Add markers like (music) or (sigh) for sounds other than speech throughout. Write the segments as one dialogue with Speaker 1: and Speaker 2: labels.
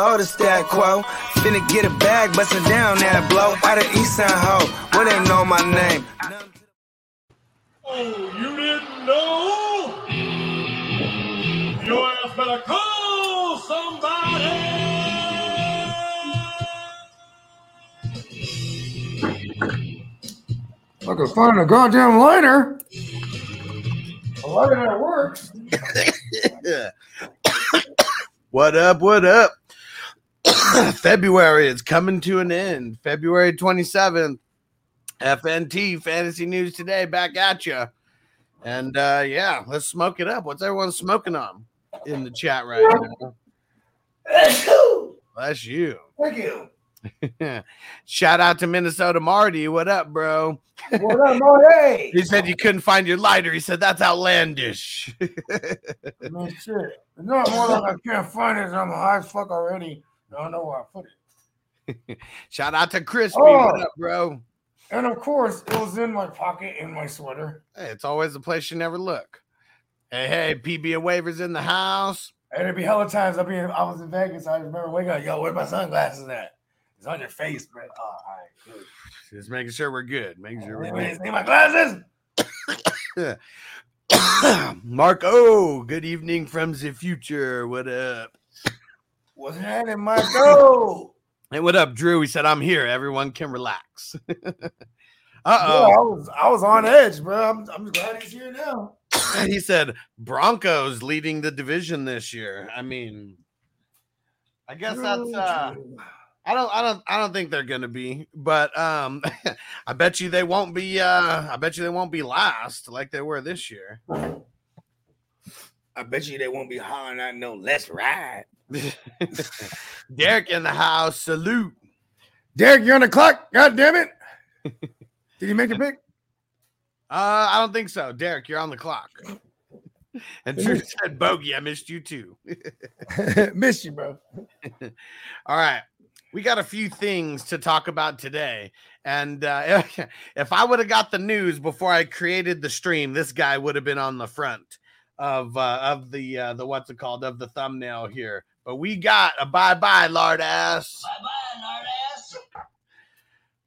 Speaker 1: you know the stat quo. Finna get a bag, bustin' down that blow. Out of East Side Ho, where they know my name.
Speaker 2: Oh, you didn't know? Your ass better call somebody.
Speaker 3: I could find a goddamn lighter. A lighter that works. (coughs)
Speaker 4: what up? What up? (coughs) February is coming to an end. February 27th. FNT Fantasy News Today back at you. And uh yeah, let's smoke it up. What's everyone smoking on in the chat right now? Bless you.
Speaker 3: Thank you. (laughs)
Speaker 4: Shout out to Minnesota Marty. What up, bro?
Speaker 3: What up, Marty? (laughs)
Speaker 4: He said you couldn't find your lighter. He said that's outlandish. (laughs)
Speaker 3: Man, shit. Not more like I can't find it. I'm high as fuck already. I don't know where I put it. (laughs)
Speaker 4: Shout out to Crispy.
Speaker 3: Oh.
Speaker 4: What up, bro?
Speaker 3: And of course, it was in my pocket in my sweater.
Speaker 4: Hey, it's always a place you never look. Hey, hey, PB and waivers in the house.
Speaker 3: And it'd be hella times I be in, I was in Vegas. I remember waking up, yo, where my sunglasses at? It's on your face, bro. Oh, all right, good.
Speaker 4: Just making sure we're good. Making sure we're good.
Speaker 3: see my glasses. (coughs) (coughs)
Speaker 4: Mark O, good evening from the future. What up?
Speaker 3: What's happening, Marco?
Speaker 4: Hey, what up, Drew? He said, I'm here. Everyone can relax. (laughs) uh
Speaker 3: Yeah, I
Speaker 4: oh.
Speaker 3: was I was on edge, bro. I'm, I'm glad he's here now. (laughs)
Speaker 4: he said, Broncos leading the division this year. I mean, I guess that's uh I don't I don't I don't think they're gonna be, but um (laughs) I bet you they won't be uh I bet you they won't be last like they were this year.
Speaker 3: I bet you they won't be hollering out no let's ride. (laughs)
Speaker 4: Derek in the house, salute.
Speaker 3: Derek, you're on the clock. God damn it. Did you make a pick?
Speaker 4: Uh I don't think so. Derek, you're on the clock. And Drew said, Bogey, I missed you too. (laughs)
Speaker 3: Missed you, bro. (laughs)
Speaker 4: All right. We got a few things to talk about today. And uh, if I would have got the news before I created the stream, this guy would have been on the front of uh, of the uh, the what's it called of the thumbnail here. But we got a bye bye, lard ass.
Speaker 5: Bye bye, lard ass.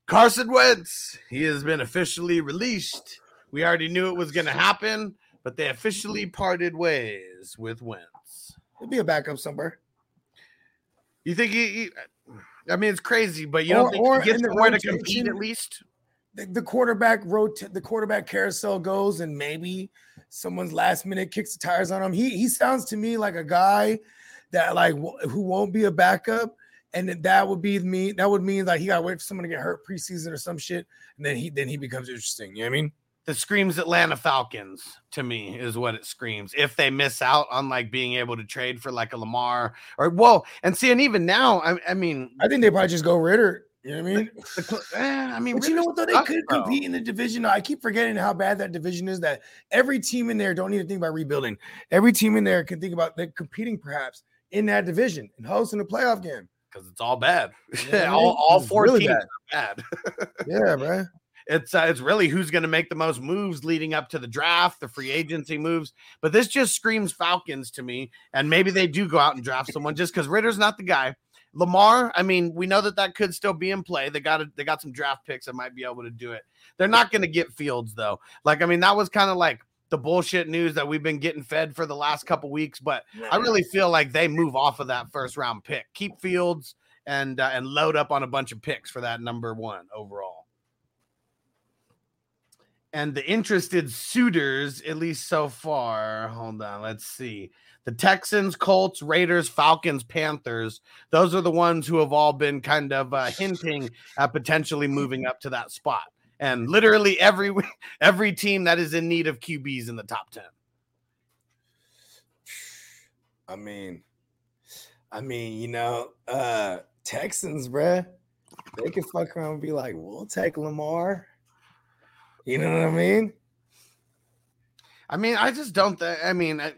Speaker 4: Carson Wentz. He has been officially released. We already knew it was going to happen, but they officially parted ways with Wentz.
Speaker 3: He'll be a backup somewhere.
Speaker 4: You think he? he I mean, it's crazy, but you don't think
Speaker 3: or
Speaker 4: he gets
Speaker 3: in the
Speaker 4: somewhere to compete at least?
Speaker 3: The, the quarterback rot- the quarterback carousel goes, and maybe someone's last minute kicks the tires on him. He he sounds to me like a guy that like who won't be a backup, and that would be me. That would mean like he got to wait for someone to get hurt preseason or some shit, and then he then he becomes interesting. You know what I mean?
Speaker 4: That screams Atlanta Falcons to me is what it screams. If they miss out on like being able to trade for like a Lamar or well, and see, and even now, I, I mean,
Speaker 3: I think they probably just go Ridder. You know what I mean?
Speaker 4: The Cl- eh, I mean,
Speaker 3: But you know what though? They could
Speaker 4: bro.
Speaker 3: compete in the division. I keep forgetting how bad that division is. That every team in there don't even think about rebuilding. Every team in there can think about they're competing perhaps in that division and hosting a playoff game.
Speaker 4: because it's all bad.
Speaker 3: Yeah, (laughs)
Speaker 4: all, all four
Speaker 3: really
Speaker 4: teams
Speaker 3: bad.
Speaker 4: are bad. (laughs)
Speaker 3: Yeah, bro.
Speaker 4: it's uh, it's really who's going to make the most moves leading up to the draft, the free agency moves. But this just screams Falcons to me, and maybe they do go out and draft someone just because Ridder's not the guy. Lamar, I mean, we know that that could still be in play. They got a, they got some draft picks that might be able to do it. They're not going to get Fields though. Like I mean, that was kind of like the bullshit news that we've been getting fed for the last couple weeks. But I really feel like they move off of that first round pick, keep Fields, and uh, and load up on a bunch of picks for that number one overall. And the interested suitors, at least so far, hold on, let's see. The Texans, Colts, Raiders, Falcons, Panthers. Those are the ones who have all been kind of uh, hinting at potentially moving up to that spot. And literally every (laughs) every team that is in need of QBs in the top ten.
Speaker 3: I mean, I mean, you know, uh Texans, bruh, they can fuck around and be like, we'll take Lamar. You know what I mean?
Speaker 4: I mean, I just don't think. I mean, I,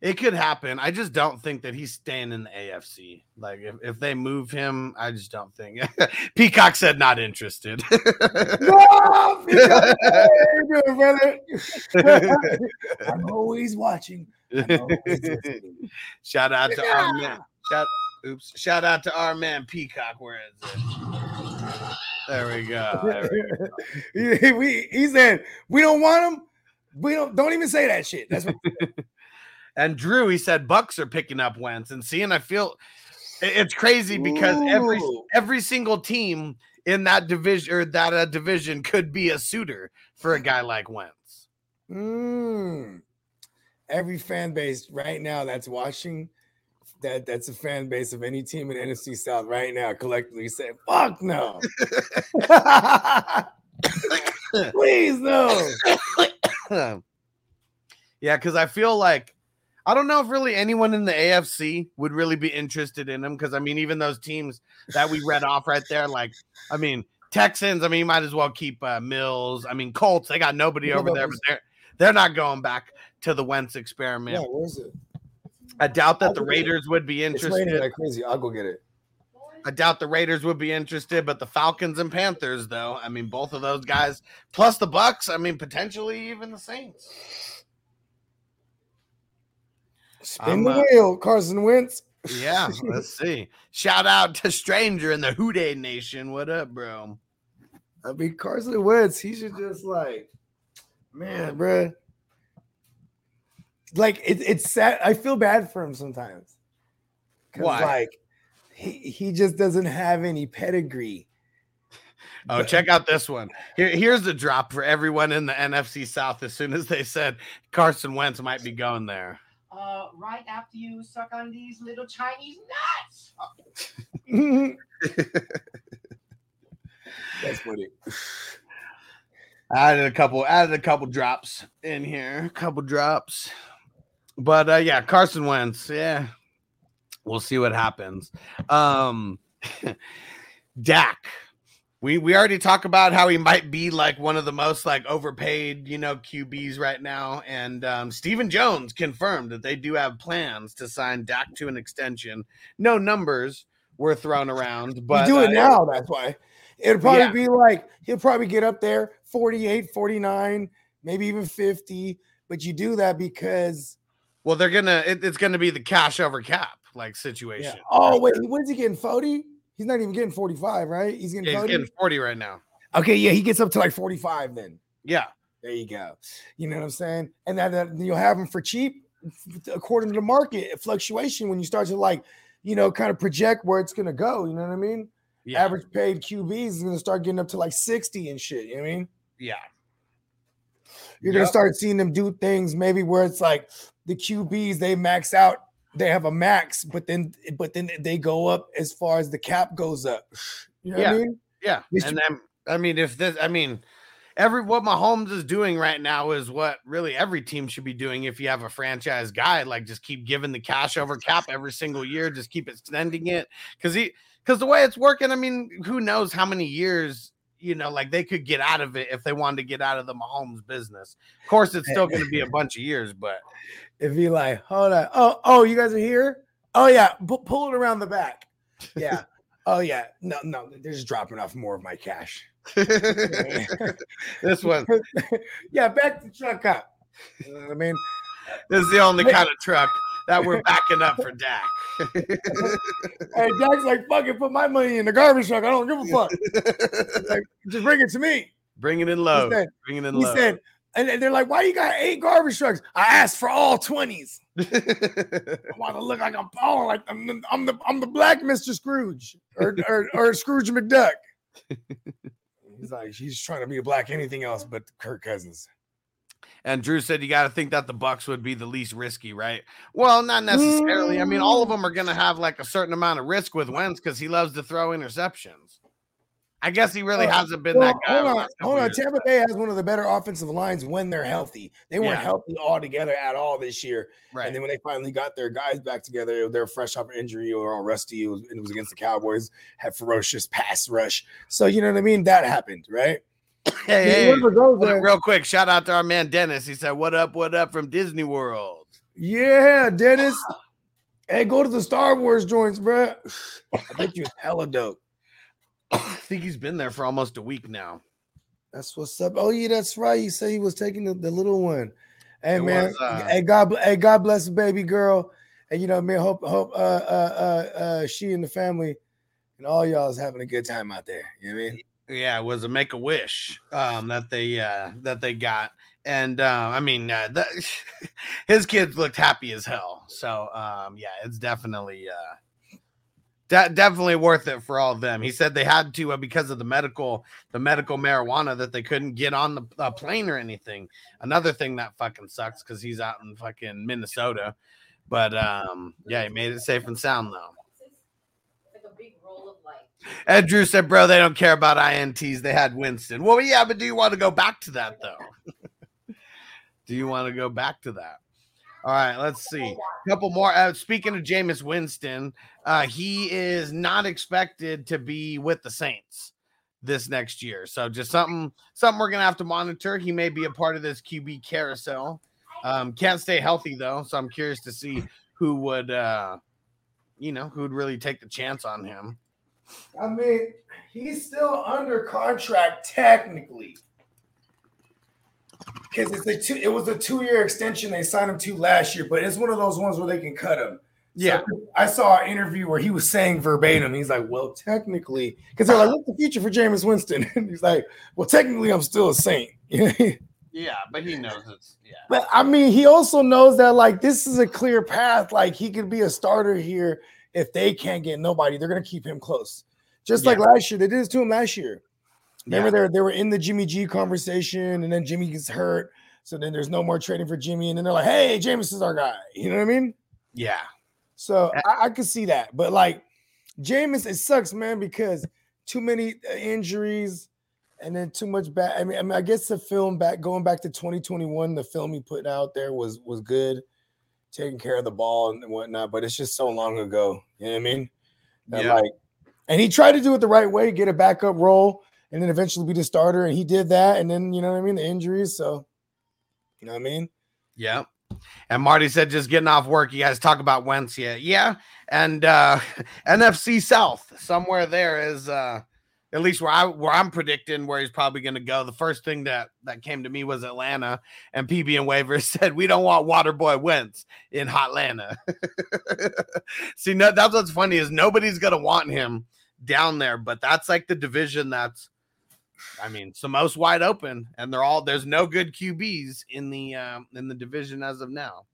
Speaker 4: it could happen. I just don't think that he's staying in the AFC. Like, if, if they move him, I just don't think. (laughs) Peacock said not interested. (laughs)
Speaker 3: No, Peacock, doing, brother? (laughs) I'm always watching. I'm always.
Speaker 4: Shout out to our man. Shout, oops. Shout out to our man Peacock. Where is it? There we go. There we
Speaker 3: he, we, he said, we don't want him. We don't don't even say that shit. That's what
Speaker 4: And Drew, he said Bucks are picking up Wentz. And seeing, I feel it's crazy because every every single team in that division or that uh, division could be a suitor for a guy like Wentz.
Speaker 3: Mm. Every fan base right now that's watching, that that's a fan base of any team in NFC South right now collectively say, "Fuck no, (laughs) (laughs) please no." (coughs)
Speaker 4: yeah, because I feel like I don't know if really anyone in the AFC would really be interested in him. Because I mean, even those teams that we read off right there, like I mean, Texans. I mean, you might as well keep uh, Mills. I mean, Colts. They got nobody over there, but they're they're not going back to the Wentz experiment.
Speaker 3: Yeah, where's it?
Speaker 4: I doubt that
Speaker 3: I'll
Speaker 4: the. Raiders would be
Speaker 3: It's
Speaker 4: interested.
Speaker 3: like crazy. I'll go get it.
Speaker 4: I doubt the Raiders would be interested, but the Falcons and Panthers, though, I mean, both of those guys, plus the Bucks, I mean, potentially even the Saints.
Speaker 3: Spin
Speaker 4: I'm,
Speaker 3: the wheel, Carson Wentz.
Speaker 4: Yeah, let's see. Shout out to Stranger in the Houday Nation. What up, bro?
Speaker 3: I mean, Carson Wentz, he should just like, man, bruh. Like it, it's sad. I feel bad for him sometimes.
Speaker 4: Why?
Speaker 3: Like he he just doesn't have any pedigree.
Speaker 4: Oh, check out this one. Here, here's the drop for everyone in the NFC South. As soon as they said Carson Wentz might be going there,
Speaker 6: uh, right after you suck on these little Chinese nuts. (laughs)
Speaker 3: That's funny.
Speaker 4: added a couple, added a couple drops in here, a couple drops. But uh, yeah, Carson Wentz. Yeah, we'll see what happens. Um, (laughs) Dak. We we already talked about how he might be like one of the most like overpaid, you know, QBs right now. And um, Stephen Jones confirmed that they do have plans to sign Dak to an extension. No numbers were thrown around, but
Speaker 3: you do it
Speaker 4: uh,
Speaker 3: now, that's why. It'll probably
Speaker 4: Yeah.
Speaker 3: be like he'll probably get up there 48, 49, maybe even 50. But you do that because
Speaker 4: Well, they're gonna. It, it's gonna be the cash over cap like
Speaker 3: yeah.
Speaker 4: situation.
Speaker 3: Oh, wait, when's he getting 40? He's not even getting 45, right? He's getting
Speaker 4: Yeah, he's
Speaker 3: 40.
Speaker 4: getting forty right now.
Speaker 3: Okay, yeah, he gets up to like 45 then.
Speaker 4: Yeah,
Speaker 3: There you go. You know what I'm saying? And that, that you'll have them for cheap according to the market fluctuation when you start to like, you know, kind of project where it's gonna go. You know what I mean?
Speaker 4: yeah,
Speaker 3: Average paid QBs is gonna start getting up to like 60 and shit. You know what I mean?
Speaker 4: yeah.
Speaker 3: You're gonna start seeing them do things maybe where it's like the QBs they max out, they have a max, but then but then they go up as far as the cap goes up. You know what I
Speaker 4: Yeah.
Speaker 3: mean?
Speaker 4: Yeah, and then I mean, if this, I mean, every what Mahomes is doing right now is what really every team should be doing. If you have a franchise guy, like just keep giving the cash over cap every single year, just keep extending it because he because the way it's working, I mean, who knows how many years you know, like they could get out of it if they wanted to get out of the Mahomes business. Of course, it's still going to be a bunch of years, but
Speaker 3: If he like, hold on, oh, oh, you guys are here? Oh yeah, pu- pull it around the back. Yeah. (laughs) oh yeah, no, no, they're just dropping off more of my cash. (laughs)
Speaker 4: this one (laughs)
Speaker 3: yeah, back the truck up. You know what I mean?
Speaker 4: this is the only kind of truck that we're backing up for Dak. (laughs)
Speaker 3: Hey, Jack's like, fucking put my money in the garbage truck. I don't give a fuck. (laughs) Like, just bring it to me.
Speaker 4: Bring it in low.
Speaker 3: said-
Speaker 4: Bring it in
Speaker 3: He
Speaker 4: low.
Speaker 3: said, and and they're like, why you got eight garbage trucks? I asked for all 20s. I want to look like I'm oh, like I'm the, I'm the I'm the black Mr. Scrooge or or, or Scrooge McDuck. (laughs) He's like, she's trying to be a black anything else but Kirk Cousins.
Speaker 4: And Drew said you got to think that the Bucks would be the least risky, right? Well, not necessarily. I mean, all of them are going to have like a certain amount of risk with Wentz because he loves to throw interceptions. I guess he really
Speaker 3: Uh,
Speaker 4: hasn't been
Speaker 3: Well,
Speaker 4: that guy.
Speaker 3: hold on, hold on. Tampa Bay has one of the better offensive lines when they're healthy. They weren't
Speaker 4: Yeah.
Speaker 3: healthy all together at all this year.
Speaker 4: Right.
Speaker 3: And then when they finally got their guys back together, they're fresh off an injury or all rusty. It was, it was against the Cowboys, had ferocious pass rush. So you know what I mean? That happened, right? (coughs)
Speaker 4: Hey, hey,
Speaker 3: goes there-
Speaker 4: real quick, shout out to our man Dennis. He said, "What up? What up from Disney World?"
Speaker 3: Yeah, (laughs) Dennis. Hey, go to the Star Wars joints, bro. I think you're hella dope.
Speaker 4: I think he's been there for almost a week now.
Speaker 3: That's what's up. Oh yeah, that's right. He said he was taking the, the little one. Hey
Speaker 4: It
Speaker 3: man,
Speaker 4: was, uh,
Speaker 3: hey God, hey God bless the baby girl. And you know, man, hope hope uh, uh uh uh she and the family and all y'all is having a good time out there. You know what I mean?
Speaker 4: Yeah, it was a make a wish um, that they uh, that they got, and uh, I mean, uh, (laughs) his kids looked happy as hell. So um, yeah, it's definitely uh, de- definitely worth it for all of them. He said they had to uh, because of the medical the medical marijuana that they couldn't get on the uh, plane or anything. Another thing that fucking sucks because he's out in fucking Minnesota. But um, yeah, he made it safe and sound though.
Speaker 7: It's like a big roll
Speaker 4: Ed Drew said, "Bro, they don't care about ints. They had Winston." Well, yeah, but do you want to go back to that though? (laughs) do you want to go back to that? All right, let's see. A couple more. Uh, speaking of Jameis Winston, uh, he is not expected to be with the Saints this next year. So just something, something we're gonna have to monitor. He may be a part of this QB carousel. Um, can't stay healthy though, so I'm curious to see who would, uh, you know, who would really take the chance on him.
Speaker 3: I mean, he's still under contract technically. Because it's a two, it was a two-year extension they signed him to last year, but it's one of those ones where they can cut him.
Speaker 4: Yeah.
Speaker 3: So I saw an interview where he was saying verbatim, he's like, Well, technically, because they're like, What's the future for Jameis Winston? (laughs) And he's like, Well, technically, I'm still a saint. (laughs)
Speaker 4: Yeah, but he knows it's yeah.
Speaker 3: but I mean, he also knows that like this is a clear path. Like he could be a starter here if they can't get nobody, they're gonna keep him close. Just like last year, they did this to him last year. Remember,
Speaker 4: Yeah.
Speaker 3: they they were in the Jimmy G conversation, and then Jimmy gets hurt. So then there's no more trading for Jimmy, and then they're like, "Hey, Jameis is our guy." You know what I mean?
Speaker 4: Yeah.
Speaker 3: So I, I could see that, but like Jameis, it sucks, man, because too many uh, injuries, and then too much bad. I mean, I mean, I guess the film back going back to 2021, the film he put out there was was good, taking care of the ball and whatnot. But it's just so long ago. You know what I mean? That,
Speaker 4: Yeah.
Speaker 3: Like, and he tried to do it the right way, get a backup role, and then eventually be the starter. And he did that, and then you know what I mean, the injuries. So, you know what I mean?
Speaker 4: Yeah. And Marty said, just getting off work. You guys talk about Wentz yet? Yeah. And uh (laughs) NFC South, somewhere there is uh at least where I where I'm predicting where he's probably gonna go. The first thing that that came to me was Atlanta, and PB and Waivers (laughs) said we don't want Waterboy Wentz in Hotlanta. (laughs) See, no, that's what's funny is nobody's gonna want him down there, but that's like the division that's I mean, it's the most wide open, and they're all there's no good QBs in the um, in the division as of now.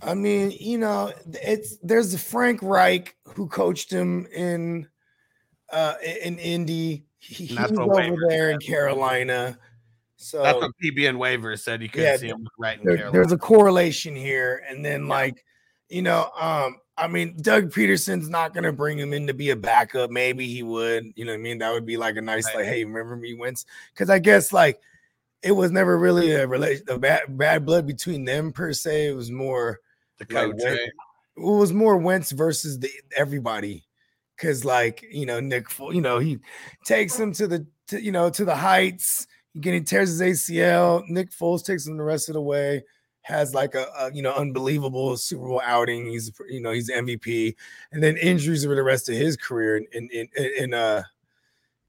Speaker 3: I mean, you know, it's there's Frank Reich who coached him in uh in Indy. He, he's over there in Carolina. So
Speaker 4: That's what PBN Waiver said. You couldn't
Speaker 3: Yeah,
Speaker 4: see him right in
Speaker 3: there-
Speaker 4: Carolina.
Speaker 3: there's a correlation here. And then like, you know, um, I mean, Doug Pederson's not gonna bring him in to be a backup. Maybe he would, you know what I mean? That would be like a nice,
Speaker 4: Right.
Speaker 3: like, hey, remember me Wentz? Because I guess like it was never really a relation a bad bad blood between them per se. It was more
Speaker 4: the
Speaker 3: like
Speaker 4: coach,
Speaker 3: Wentz- it was more Wentz versus the everybody. Cause like you know Nick, you know he takes him to the to, you know to the heights. He getting tears his ACL. Nick Foles takes him the rest of the way. Has like a, a you know unbelievable Super Bowl outing. He's you know he's MVP, and then injuries over the rest of his career in in in, in uh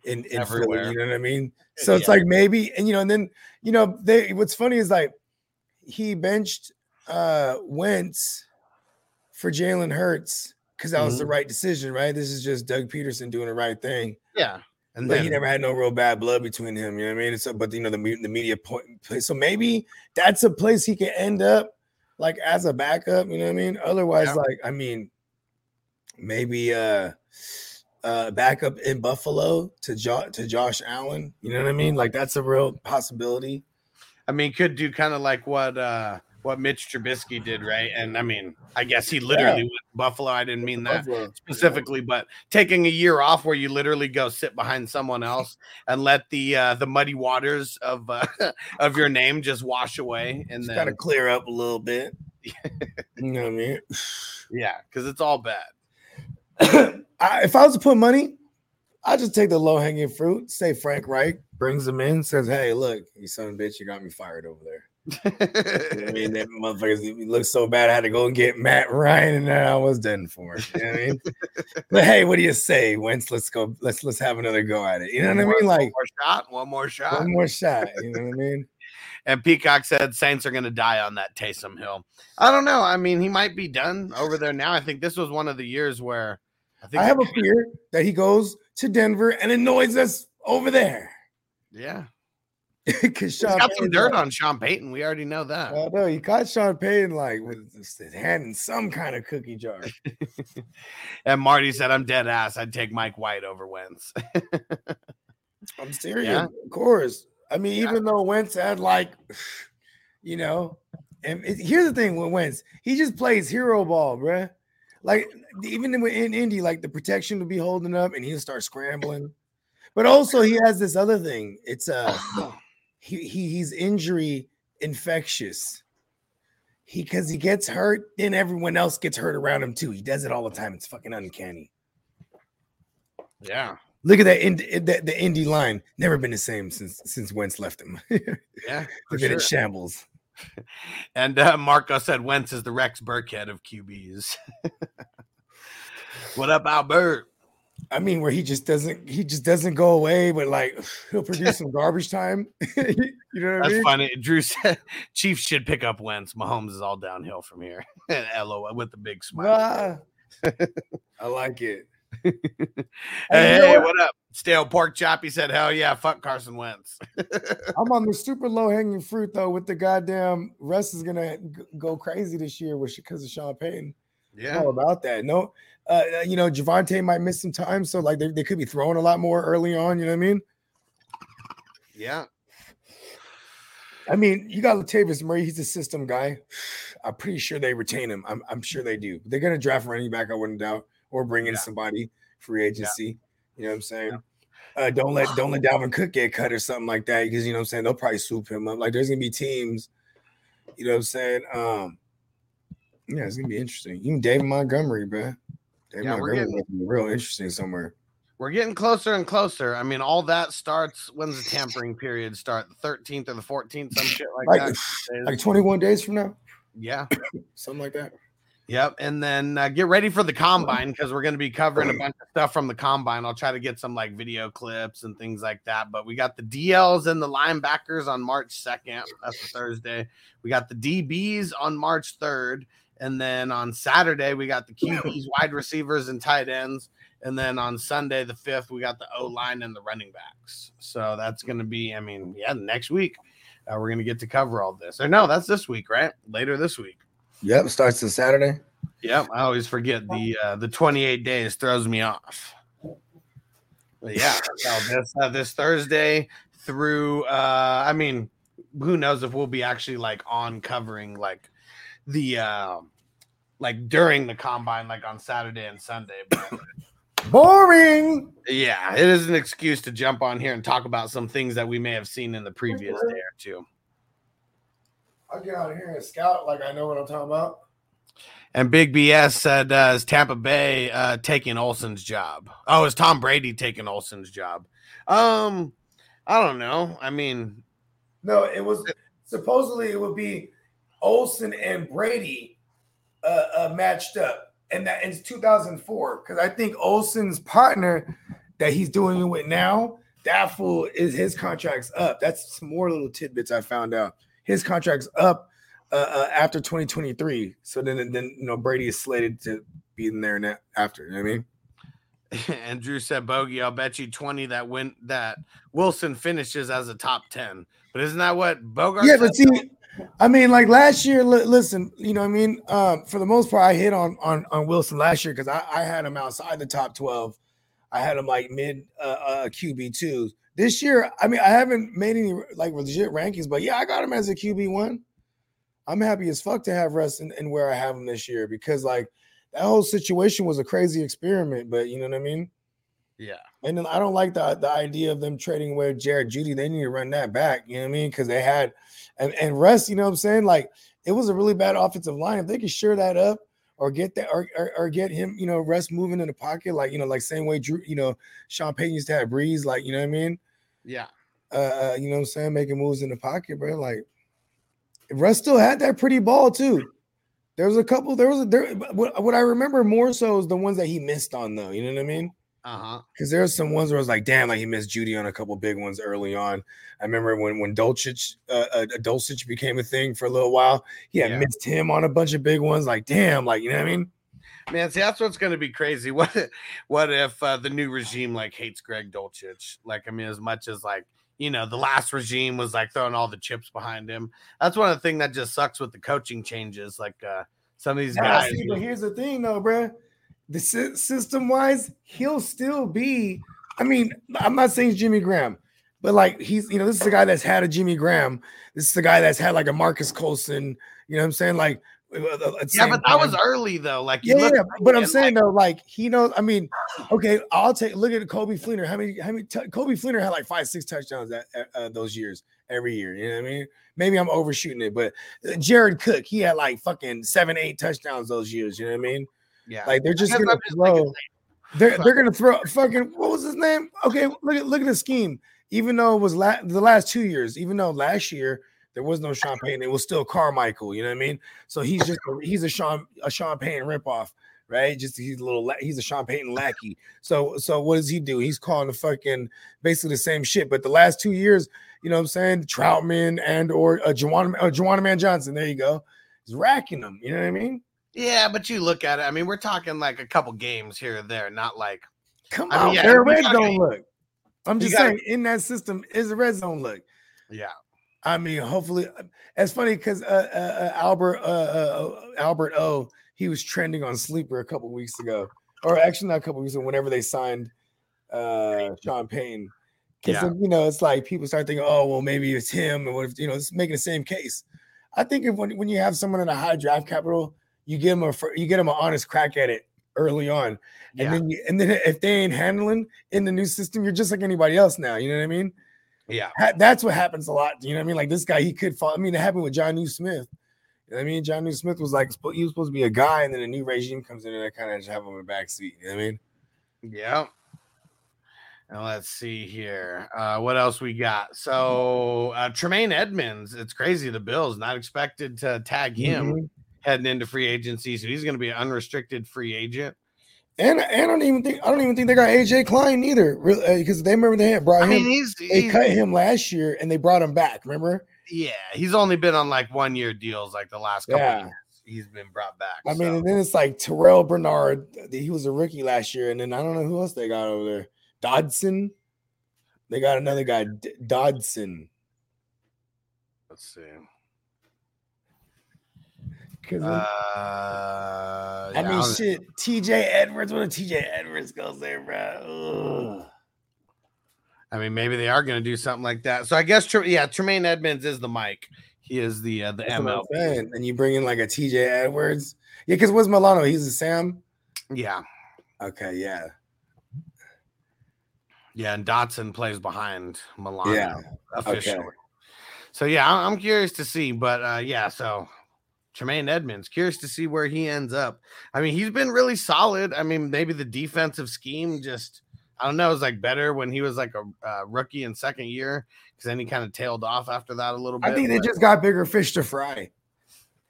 Speaker 3: in in Philly.
Speaker 4: Everywhere.
Speaker 3: You know what I mean? So it's like maybe and you know and then you know they what's funny is like he benched uh Wentz for Jalen Hurts because that was the right decision, right? This is just Doug Pederson doing the right thing.
Speaker 4: Yeah. And
Speaker 3: But
Speaker 4: then
Speaker 3: he never had no real bad blood between him. You know what I mean? So, but you know, the the media point. So maybe that's a place he could end up, like as a backup. You know what I mean? Otherwise,
Speaker 4: Yeah.
Speaker 3: like I mean, maybe uh, uh, backup in Buffalo to jo- to Josh Allen. You know what I mean? Like that's a real possibility.
Speaker 4: I mean, could do kind of like what uh what Mitch Trubisky did, right? And I mean, I guess he literally went to Buffalo. I didn't mean that
Speaker 3: Buffalo.
Speaker 4: specifically, but taking a year off where you literally go sit behind someone else and let the uh the muddy waters of uh, (laughs) of your name just wash away and then
Speaker 3: got to clear up a little bit. (laughs) you know what I mean?
Speaker 4: yeah, because it's all bad. (coughs)
Speaker 3: I, if I was to put money, I'd just take the low hanging fruit. Say Frank Reich brings him in, says, "Hey, look, you son of a bitch, you got me fired over there." You know what I mean, that motherfuckers he looked so bad. I had to go and get Matt Ryan, and then I was done for. You know what I mean? (laughs) but hey, what do you say, Wentz? Let's go. Let's let's have another go at it. You know what I mean? Like
Speaker 4: one more shot, one more shot.
Speaker 3: one more shot. You know what I mean? (laughs)
Speaker 4: And Peacock said Saints are going to die on that Taysom Hill. I don't know. I mean, he might be done over there now. I think this was one of the years where I think
Speaker 3: I have a fear that he goes to Denver and annoys us over there
Speaker 4: yeah. (laughs)
Speaker 3: because
Speaker 4: He's
Speaker 3: Sean
Speaker 4: got some dirt on Sean Payton. We already know that.
Speaker 3: I know he caught Sean Payton like with his hand in some kind of cookie jar. (laughs)
Speaker 4: And Marty said, I'm dead ass. I'd take Mike White over Wentz. (laughs)
Speaker 3: I'm serious,
Speaker 4: Yeah.
Speaker 3: of course. I mean, even though Wentz had like, (sighs) you know, and it- here's the thing with Wentz, he just plays hero ball, bruh. Like even in, in Indy, like the protection will be holding up, and he'll start scrambling. But also, he has this other thing. It's uh, (sighs) he, he he's injury infectious. He because he gets hurt, then everyone else gets hurt around him too. He does it all the time. It's fucking uncanny.
Speaker 4: yeah.
Speaker 3: Look at that, Ind- the, the Indy line. Never been the same since since Wentz left him. (laughs)
Speaker 4: Yeah. for
Speaker 3: They've been in
Speaker 4: sure.
Speaker 3: shambles. (laughs)
Speaker 4: And uh, Marco said Wentz is the Rex Burkhead of QBs. (laughs) what up, Albert?
Speaker 3: I mean, where he just doesn't he just doesn't go away, but like (sighs) he'll (laughs) produce some garbage time. (laughs) you know what I
Speaker 4: That's
Speaker 3: mean?
Speaker 4: funny. Drew said (laughs) Chiefs should pick up Wentz. Mahomes is all downhill from here. and LOL with the big smile.
Speaker 3: Ah, I like it.
Speaker 4: Hey, hey,
Speaker 3: what?
Speaker 4: what up? Stale pork chop. He said, Hell yeah, fuck Carson Wentz.
Speaker 3: I'm on the super low hanging fruit though. With the goddamn Russ is gonna go crazy this year, with because of Sean Payton.
Speaker 4: yeah.
Speaker 3: All about that. No, uh, you know Javonte might miss some time, so like they, they could be throwing a lot more early on. You know what I mean?
Speaker 4: Yeah.
Speaker 3: I mean, you got Latavius Murray. He's a system guy. I'm pretty sure they retain him. I'm, I'm sure they do. They're gonna draft running back. I wouldn't doubt, or bring in
Speaker 4: Yeah.
Speaker 3: somebody free agency. You know what I'm saying? Uh, don't let don't let Dalvin Cook get cut or something like that because you know what I'm saying they'll probably swoop him up. Like there's gonna be teams. You know what I'm saying? Um, yeah, it's gonna be interesting. Even David Montgomery, bro. David
Speaker 4: Yeah, we're getting-
Speaker 3: real interesting somewhere.
Speaker 4: We're getting closer and closer. I mean, all that starts. When's the tampering period start? The 13th or the 14th, some shit like,
Speaker 3: Like,
Speaker 4: that. (sighs)
Speaker 3: like 21 days from now,
Speaker 4: yeah. (coughs)
Speaker 3: something like that.
Speaker 4: Yep. And then uh, get ready for the combine because we're going to be covering a bunch of stuff from the combine. I'll try to get some like video clips and things like that. But we got the DLs and the linebackers on March 2nd. That's a Thursday. We got the DBs on March 3rd. And then on Saturday, we got the QBs, wide receivers, and tight ends. And then on Sunday, the 5th, we got the O line and the running backs. So that's going to be, I mean, yeah, next week. Uh, we're going to get to cover all this. Or no, that's this week, right? Later this week.
Speaker 3: Yep, starts on Saturday.
Speaker 4: Yep, I always forget the uh, the 28 days throws me off. But yeah, so this uh, this Thursday through uh I mean, who knows if we'll be actually like on covering like the uh like during the combine like on Saturday and Sunday. But (coughs)
Speaker 3: Boring.
Speaker 4: yeah, it is an excuse to jump on here and talk about some things that we may have seen in the previous day or two.
Speaker 3: I'll get out of here and scout like I know what I'm talking about.
Speaker 4: And Big BS said, uh, "Is Tampa Bay uh, taking Olsen's job? Oh, is Tom Brady taking Olsen's job? Um, I don't know. I mean,
Speaker 3: No, it was supposedly it would be Olsen and Brady uh, uh, matched up, and that in 2004. Because I think Olsen's partner that he's doing it with now, that fool is his contract's up. That's some more little tidbits I found out. His contract's up uh, uh, after 2023. So then, then you know Brady is slated to be in there now after. You know what I mean? (laughs)
Speaker 4: and Drew said, Bogey, I'll bet you 20 that win that Wilson finishes as a top 10. But isn't that what Bogart
Speaker 3: yeah, but see, I mean, like last year, li- listen, you know what I mean? Um, for the most part, I hit on on, on Wilson last year because I, I had him outside the top 12. I had him like mid uh, uh QB two. This year, I mean, I haven't made any like legit rankings, but yeah, I got him as a QB one. I'm happy as fuck to have Russ and where I have him this year because like that whole situation was a crazy experiment, but you know what I mean?
Speaker 4: yeah.
Speaker 3: And then I don't like the the idea of them trading away Jared Jeudy. They need to run that back. You know what I mean? Because they had and and Russ, you know what I'm saying? Like it was a really bad offensive line. If they could sure that up or get that or, or, or get him, you know, Russ moving in the pocket, like you know, like same way Drew, you know, Sean Payton used to have Brees, like you know what I mean?
Speaker 4: Yeah.
Speaker 3: Uh, uh, you know what I'm saying, making moves in the pocket, bro. Like Russ still had that pretty ball too. There was a couple. There was a there. What, what I remember more so is the ones that he missed on, though. You know what I mean?
Speaker 4: Uh-huh.
Speaker 3: Because there's some ones where I was like, damn, like he missed Jeudy on a couple big ones early on. I remember when when Dulcich, uh, uh Dulcich became a thing for a little while. He had
Speaker 4: Yeah.
Speaker 3: missed him on a bunch of big ones. Like, damn, like you know what I mean?
Speaker 4: Man, see, that's what's going to be crazy. (laughs) What what if uh, the new regime like hates Greg Dulcich? Like, I mean, as much as like you know the last regime was like throwing all the chips behind him. That's one of the things that just sucks with the coaching changes. Like uh, some of these guys.
Speaker 3: see, but here's the thing, though, bro. The sy- system wise, he'll still be. I mean, I'm not saying Jimmy Graham, but like he's, you know, this is a guy that's had a Jimmy Graham. This is a guy that's had like a Marques Colston. You know what I'm saying? Like, uh, uh, the
Speaker 4: yeah, but that was early though. Like, you
Speaker 3: Yeah,
Speaker 4: look
Speaker 3: yeah, but I'm saying
Speaker 4: like,
Speaker 3: though, like he knows. I mean, okay, I'll take look at Coby Fleener. How many? How many? T- Coby Fleener had like five, six touchdowns that uh, those years every year. You know what I mean? Maybe I'm overshooting it, but uh, Jared Cook, he had like fucking seven, eight touchdowns those years. You know what I mean?
Speaker 4: Yeah,
Speaker 3: Like they're just gonna
Speaker 4: just
Speaker 3: throw. They're they're gonna throw fucking what was his name? Okay, look at look at the scheme. Even though it was la- the last two years, even though last year there was no Sean Payton, it was still Carmichael. You know what I mean? So he's just a, he's a Sean a Sean Payton ripoff, right? Just he's a little he's a Sean Payton lackey. So so what does he do? He's calling the fucking basically the same shit. But the last two years, you know what I'm saying? Trautman and or uh, Juwan uh, Juwan Man Johnson. There you go. He's racking them. You know what I mean?
Speaker 4: Yeah, but you look at it. I mean, we're talking like a couple games here or there, not like
Speaker 3: Come
Speaker 4: I mean,
Speaker 3: on,
Speaker 4: yeah, we
Speaker 3: red
Speaker 4: gotta-
Speaker 3: zone look. I'm just
Speaker 4: gotta-
Speaker 3: saying, in that system is a red zone look.
Speaker 4: yeah.
Speaker 3: I mean, hopefully, it's funny because uh, uh, uh, Albert uh, uh, Albert O he was trending on Sleeper a couple weeks ago, or actually not a couple weeks ago. Whenever they signed uh, Sean Payne, because
Speaker 4: Yeah.
Speaker 3: you know it's like people start thinking, oh well, maybe it's him, and what if you know it's making the same case. I think if when, when you have someone in a high draft capital, you give them a you get them an honest crack at it early on,
Speaker 4: Yeah.
Speaker 3: and then you, and then if they ain't handling in the new system, you're just like anybody else now. You know what I mean?
Speaker 4: Yeah.
Speaker 3: Ha- that's what happens a lot. You know what I mean? Like this guy, he could fall. I mean, it happened with Jonnu Smith. You know what I mean? Jonnu Smith was like he was supposed to be a guy, and then a new regime comes in and they kind of just have him in the back seat. You know what I mean?
Speaker 4: Yeah. And let's see here. Uh, what else we got? So uh, Tremaine Edmunds, it's crazy. The Bills not expected to tag him
Speaker 3: Mhm.
Speaker 4: Heading into free agency, so he's going to be an unrestricted free agent.
Speaker 3: And, and I don't even think I don't even think they got AJ Klein either, really, uh, because they remember they had brought
Speaker 4: I
Speaker 3: him.
Speaker 4: mean, he's,
Speaker 3: they
Speaker 4: he's
Speaker 3: cut him last year and they brought him back. Remember?
Speaker 4: yeah, he's only been on like one year deals like the last couple
Speaker 3: Yeah.
Speaker 4: years. He's been brought back.
Speaker 3: I mean, and then it's like Terrell Bernard. He was a rookie last year, and then I don't know who else they got over there. Dodson. They got another guy, D- Dodson.
Speaker 4: let's see. Uh,
Speaker 3: I
Speaker 4: yeah,
Speaker 3: mean,
Speaker 4: don't-
Speaker 3: shit. TJ Edwards. What if TJ Edwards goes there, bro? Ugh.
Speaker 4: I mean, maybe they are going to do something like that. So I guess, yeah, Tremaine Edmunds is the mic. He is the uh, the
Speaker 3: That's
Speaker 4: ML.
Speaker 3: And you bring in like a TJ Edwards. Yeah, because what's Milano? He's a Sam.
Speaker 4: Yeah,
Speaker 3: Okay, yeah,
Speaker 4: yeah, and Dodson plays behind Milano
Speaker 3: yeah.
Speaker 4: officially.
Speaker 3: Okay.
Speaker 4: So yeah, I'm curious to see, but uh, yeah, so Tremaine Edmunds. Curious to see where he ends up. I mean, he's been really solid. I mean, maybe the defensive scheme just I don't know, it was like better when he was like a uh, rookie in second year because then he kind of tailed off after that a little bit.
Speaker 3: I think they
Speaker 4: but-
Speaker 3: just got bigger fish to fry.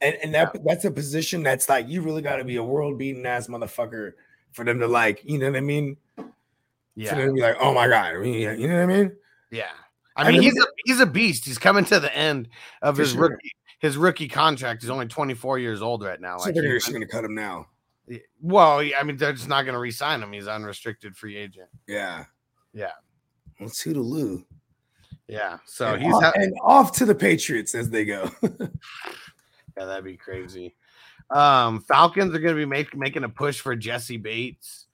Speaker 3: And and that that's a position that's like you really got to be a world beating ass motherfucker for them to like, you know what I mean? For
Speaker 4: yeah,
Speaker 3: them to be like, oh my god, you know what I mean?
Speaker 4: yeah. I
Speaker 3: I
Speaker 4: mean,
Speaker 3: mean,
Speaker 4: he's a he's a beast. He's coming to the end of his
Speaker 3: sure.
Speaker 4: rookie his rookie contract. is only 24 years old right now.
Speaker 3: So
Speaker 4: Like,
Speaker 3: they're just gonna cut him now.
Speaker 4: well, I mean, they're just not going to re-sign him. He's unrestricted free agent.
Speaker 3: Yeah.
Speaker 4: Yeah,
Speaker 3: Well, toodaloo.
Speaker 4: yeah. So
Speaker 3: and,
Speaker 4: he's
Speaker 3: off,
Speaker 4: ha-
Speaker 3: and off to the Patriots as they go. (laughs)
Speaker 4: Yeah, that'd be crazy. Um, Falcons are going to be make, making a push for Jessie Bates.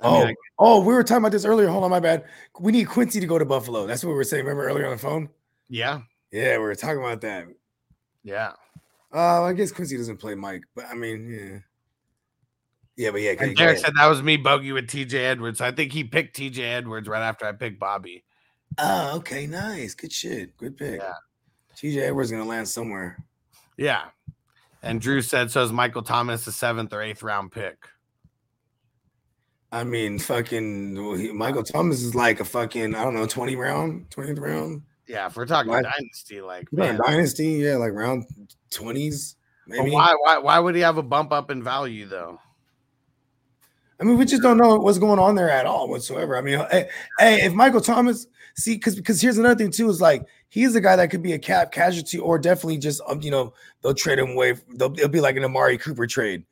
Speaker 4: I mean,
Speaker 3: oh,
Speaker 4: I-
Speaker 3: oh, we were talking about this earlier. Hold on, my bad. We need Quincy to go to Buffalo. That's what we were saying. Remember earlier on the phone?
Speaker 4: yeah,
Speaker 3: Yeah, we were talking about that.
Speaker 4: Yeah.
Speaker 3: Uh, I guess Quincy doesn't play Mike, but I mean, yeah. Yeah, but yeah,
Speaker 4: And Derek said that was me bogey with TJ Edwards. I think he picked TJ Edwards right after I picked Bobby.
Speaker 3: Oh, okay, nice. Good shit. Good pick.
Speaker 4: Yeah.
Speaker 3: TJ Edwards gonna land somewhere.
Speaker 4: Yeah. And Drew said so is Michael Thomas, the seventh or eighth round pick.
Speaker 3: I mean, fucking well, he- Michael Thomas is like a fucking, I don't know, 20 round, 20th round.
Speaker 4: Yeah, if we're talking
Speaker 3: Why-
Speaker 4: dynasty, like
Speaker 3: Yeah,
Speaker 4: man,
Speaker 3: Dynasty, yeah, like round 20s.
Speaker 4: but
Speaker 3: Maybe.
Speaker 4: why, why why would he have a bump up in value though?
Speaker 3: I mean, we just don't know what's going on there at all whatsoever. I mean, hey, hey if Michael Thomas, see, because because here's another thing too, is like he's a guy that could be a cap casualty or definitely just um, you know they'll trade him away. They'll it'll be like an Amari Cooper trade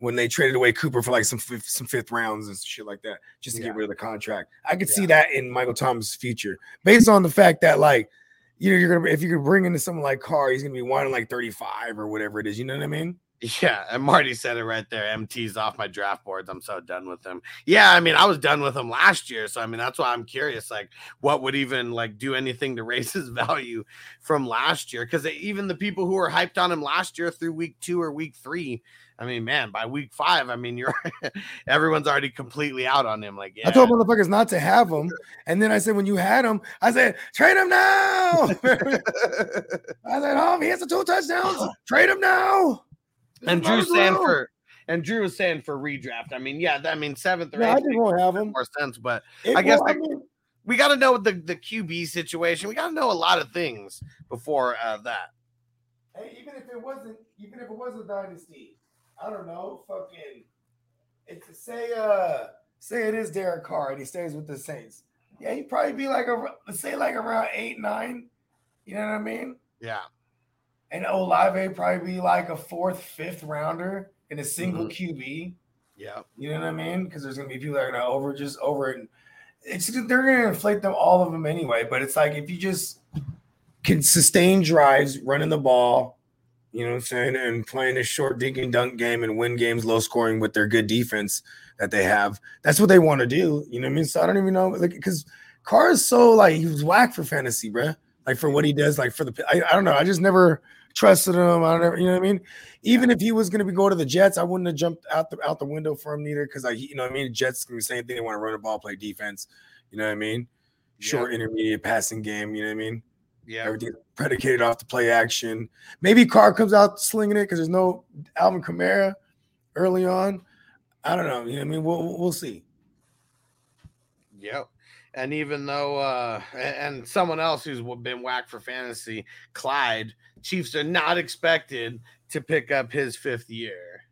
Speaker 3: when they traded away Cooper for like some fifth, some fifth rounds and shit like that, just to
Speaker 4: Yeah.
Speaker 3: get rid of the contract. I could see that in Michael Thomas' future, based on the fact that like you know you're gonna if you could bring into someone like Carr, he's gonna be wanting like 35 or whatever it is. You know what I mean?
Speaker 4: Yeah, and Marty said it right there. MT's off my draft boards. I'm so done with him. Yeah, I mean, I was done with him last year, so I mean, that's why I'm curious. Like, what would even like do anything to (laughs) raise his value from last year? Because even the people who were hyped on him last year through week two or week three, I mean, man, by week five, I mean, you're (laughs) everyone's already completely out on him. Like, yeah,
Speaker 3: I told motherfuckers not to have (laughs) him, and then I said when you had him, I said trade him now. (laughs) I said, "Oh, he has the two touchdowns. Trade him now."
Speaker 4: and Drew
Speaker 3: as
Speaker 4: saying
Speaker 3: well.
Speaker 4: for and Drew was saying for redraft. I mean, yeah, that I mean seventh or
Speaker 3: Yeah, I
Speaker 4: eighth
Speaker 3: just
Speaker 4: makes
Speaker 3: won't have him.
Speaker 4: more sense, but
Speaker 3: It-
Speaker 4: I guess
Speaker 3: well, I mean,
Speaker 4: we got to know the the QB situation. We got to know a lot of things before uh, that.
Speaker 3: hey, even if it wasn't, even if it was a dynasty, I don't know. Fucking, it's say, uh, say it is Derek Carr and he stays with the Saints. Yeah, he'd probably be like a say like around eight, nine. You know what I mean?
Speaker 4: Yeah,
Speaker 3: And Olave probably be like a fourth, fifth rounder in a single
Speaker 4: Mm-hmm.
Speaker 3: QB.
Speaker 4: yeah,
Speaker 3: You know what I mean? Because there's gonna be people that are gonna over just over it. It's they're gonna inflate them all of them anyway. But it's like if you just can sustain drives, running the ball, you know what I'm saying, and playing a short dink and dunk game and win games low scoring with their good defense that they have. That's what they want to do. You know what I mean? So I don't even know, like, because Carr is so like he was whack for fantasy, bruh. Like for what he does, like for the I, I don't know. I just never trusted him. I don't ever, you know what I mean? Even if he was going to be going to the Jets, I wouldn't have jumped out the out the window for him neither. Because I, you know, what I mean, Jets can be the same thing. They want to run the ball, play defense. You know what I mean? Short, intermediate passing game. You know what I mean?
Speaker 4: yeah.
Speaker 3: Everything predicated off the play action. Maybe Carr comes out slinging it because there's no Alvin Kamara early on. I don't know. You know I mean? We'll we'll see.
Speaker 4: Yep. And even though, uh, and someone else who's been whacked for fantasy, Clyde, Chiefs are not expected to pick up his fifth year.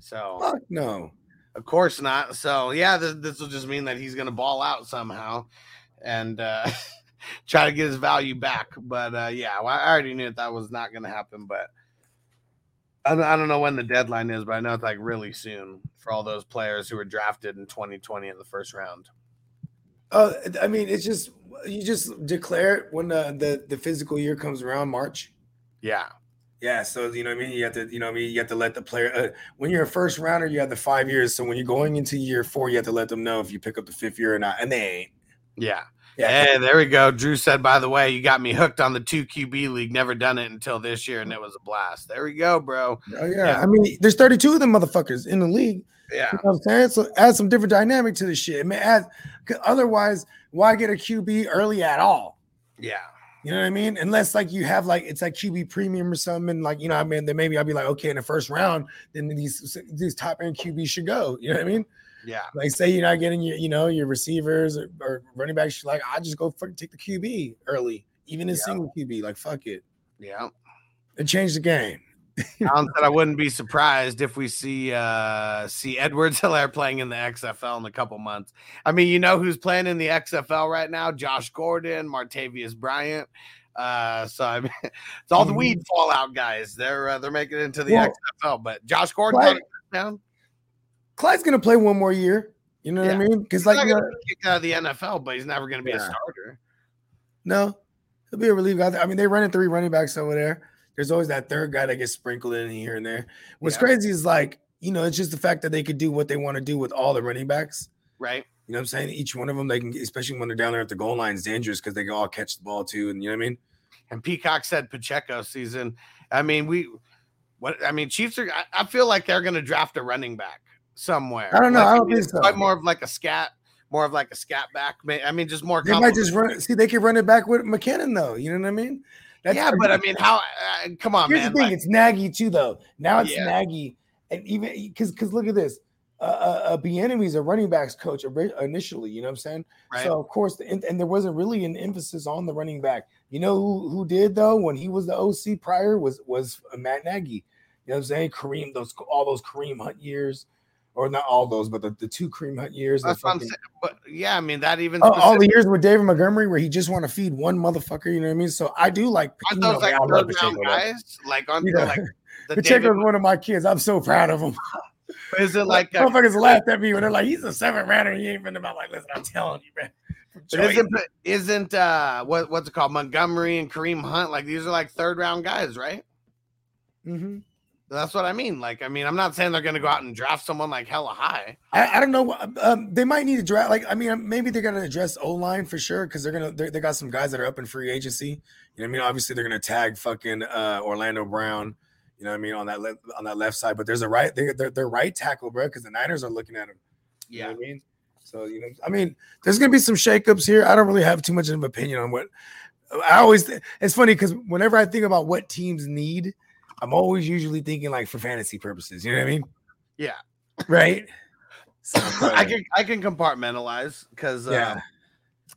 Speaker 4: So,
Speaker 3: Fuck no.
Speaker 4: of course not. So, yeah, this, this will just mean that he's going to ball out somehow and uh, (laughs) (laughs) try to get his value back. But uh, yeah, well, I already knew that, that was not going to happen. But I don't, I don't know when the deadline is, but I know it's like really soon for all those players who were drafted in 2020 in the first round.
Speaker 3: Uh, I mean, it's just you just declare it when the, the the physical year comes around, March.
Speaker 4: Yeah.
Speaker 3: Yeah, so you know what I mean. You have to, you know, what I mean, you have to let the player. Uh, when you're a first rounder, you have the five years. So when you're going into year four, you have to let them know if you pick up the fifth year or not, and they ain't.
Speaker 4: Yeah.
Speaker 3: Yeah,
Speaker 4: Hey, there we go. Drew said, by the way, you got me hooked on the two QB league. Never done it until this year, and mm. it was a blast. There we go, bro.
Speaker 3: oh, yeah. I mean, there's 32 of them motherfuckers in the league.
Speaker 4: Yeah.
Speaker 3: You know what I'm saying? So add some different dynamic to this shit. Man, add, 'cause otherwise, why get a QB early at all?
Speaker 4: Yeah.
Speaker 3: You know what I mean? Unless like you have like it's like QB premium or something, and like you know, I mean, then maybe I'll be like, okay, in the first round, then these these top end QB should go. You know what I mean?
Speaker 4: Yeah.
Speaker 3: Like say you're not getting your, you know, your receivers or, or running backs, like, I just go fucking take the QB early, even in
Speaker 4: Yeah.
Speaker 3: single QB. Like fuck it.
Speaker 4: Yeah.
Speaker 3: It changed the game.
Speaker 4: Alan said I (laughs) wouldn't be surprised if we see uh see Edwards (laughs) Helaire playing in the XFL in a couple months. I mean, you know who's playing in the XFL right now? Josh Gordon, Martavis Bryant. Uh, so I mean, (laughs) it's all the
Speaker 3: Mhm.
Speaker 4: weed fallout guys. They're uh, they're making it into the
Speaker 3: Well,
Speaker 4: XFL, but Josh Gordon down.
Speaker 3: Clyde's gonna play one more year. You know what I mean? Because like
Speaker 4: not
Speaker 3: you know,
Speaker 4: gonna be kicked out of the NFL, but he's never gonna be a starter.
Speaker 3: no, he'll be a relief guy. I mean, they're running three running backs over there. There's always that third guy that gets sprinkled in here and there. What's
Speaker 4: Yeah.
Speaker 3: crazy is like, you know, it's just the fact that they could do what they want to do with all the running backs.
Speaker 4: Right.
Speaker 3: You know what I'm saying? Each one of them, they can, especially when they're down there at the goal line, is dangerous because they can all catch the ball too. And you know what I mean?
Speaker 4: And Peacock said Pacheco season. I mean, we what I mean, Chiefs are I, I feel like they're gonna draft a running back somewhere.
Speaker 3: I don't know.
Speaker 4: Like,
Speaker 3: I don't think so.
Speaker 4: like more of like a scat, more of like a scat back. I mean, just more
Speaker 3: They might just run. See, they could run it back with McKinnon though. You know what I mean?
Speaker 4: yeah, but I mean, how uh, come on,
Speaker 3: here's
Speaker 4: man.
Speaker 3: the thing:
Speaker 4: like-
Speaker 3: it's Nagy too, though. Now it's
Speaker 4: Yeah.
Speaker 3: Nagy, and even because because look at this. Uh, uh, uh Bieniemy's a running backs coach initially. You know what I'm saying?
Speaker 4: right?
Speaker 3: So of course, and, and there wasn't really an emphasis on the running back. You know who who did though when he was the OC prior was was uh, Matt Nagy. You know what I'm saying? Kareem, those all those Kareem Hunt years, or not all those, but the, the two Kareem Hunt years.
Speaker 4: That's what I'm saying. But yeah, I mean, that even
Speaker 3: Oh, all the years with David Montgomery where he just want to feed one motherfucker, you know what I mean? So I do like know,
Speaker 4: those like
Speaker 3: I
Speaker 4: third round guys? Like on
Speaker 3: Yeah.
Speaker 4: like the
Speaker 3: Pacheco's
Speaker 4: David,
Speaker 3: one of my kids. I'm so proud of him.
Speaker 4: is it like uh,
Speaker 3: Motherfuckers laughed at me when they're like, he's a seven rounder. He ain't been about like, listen, I'm telling you, man.
Speaker 4: but isn't isn't uh what what's it called Montgomery and Kareem Hunt like these are like third round guys, right?
Speaker 3: Mhm.
Speaker 4: That's what I mean. Like, I mean, I'm not saying they're gonna go out and draft someone like hella high.
Speaker 3: I, I don't know. Um, they might need to draft. Like, I mean, maybe they're gonna address O line for sure because they're gonna they're, got some guys that are up in free agency. You know, what I mean, obviously they're gonna tag fucking uh, Orlando Brown. You know, what I mean, on that left on that left side. But there's a right they're they're, they're right tackle, bro, because the Niners are looking at him. You know what I mean? So, you know, I mean, there's gonna be some shakeups here. I don't really have too much of an opinion on what I always it's funny because whenever I think about what teams need, I'm always usually thinking like for fantasy purposes. You know what I mean?
Speaker 4: Yeah.
Speaker 3: Right. So, (laughs)
Speaker 4: I can I can compartmentalize because
Speaker 3: yeah.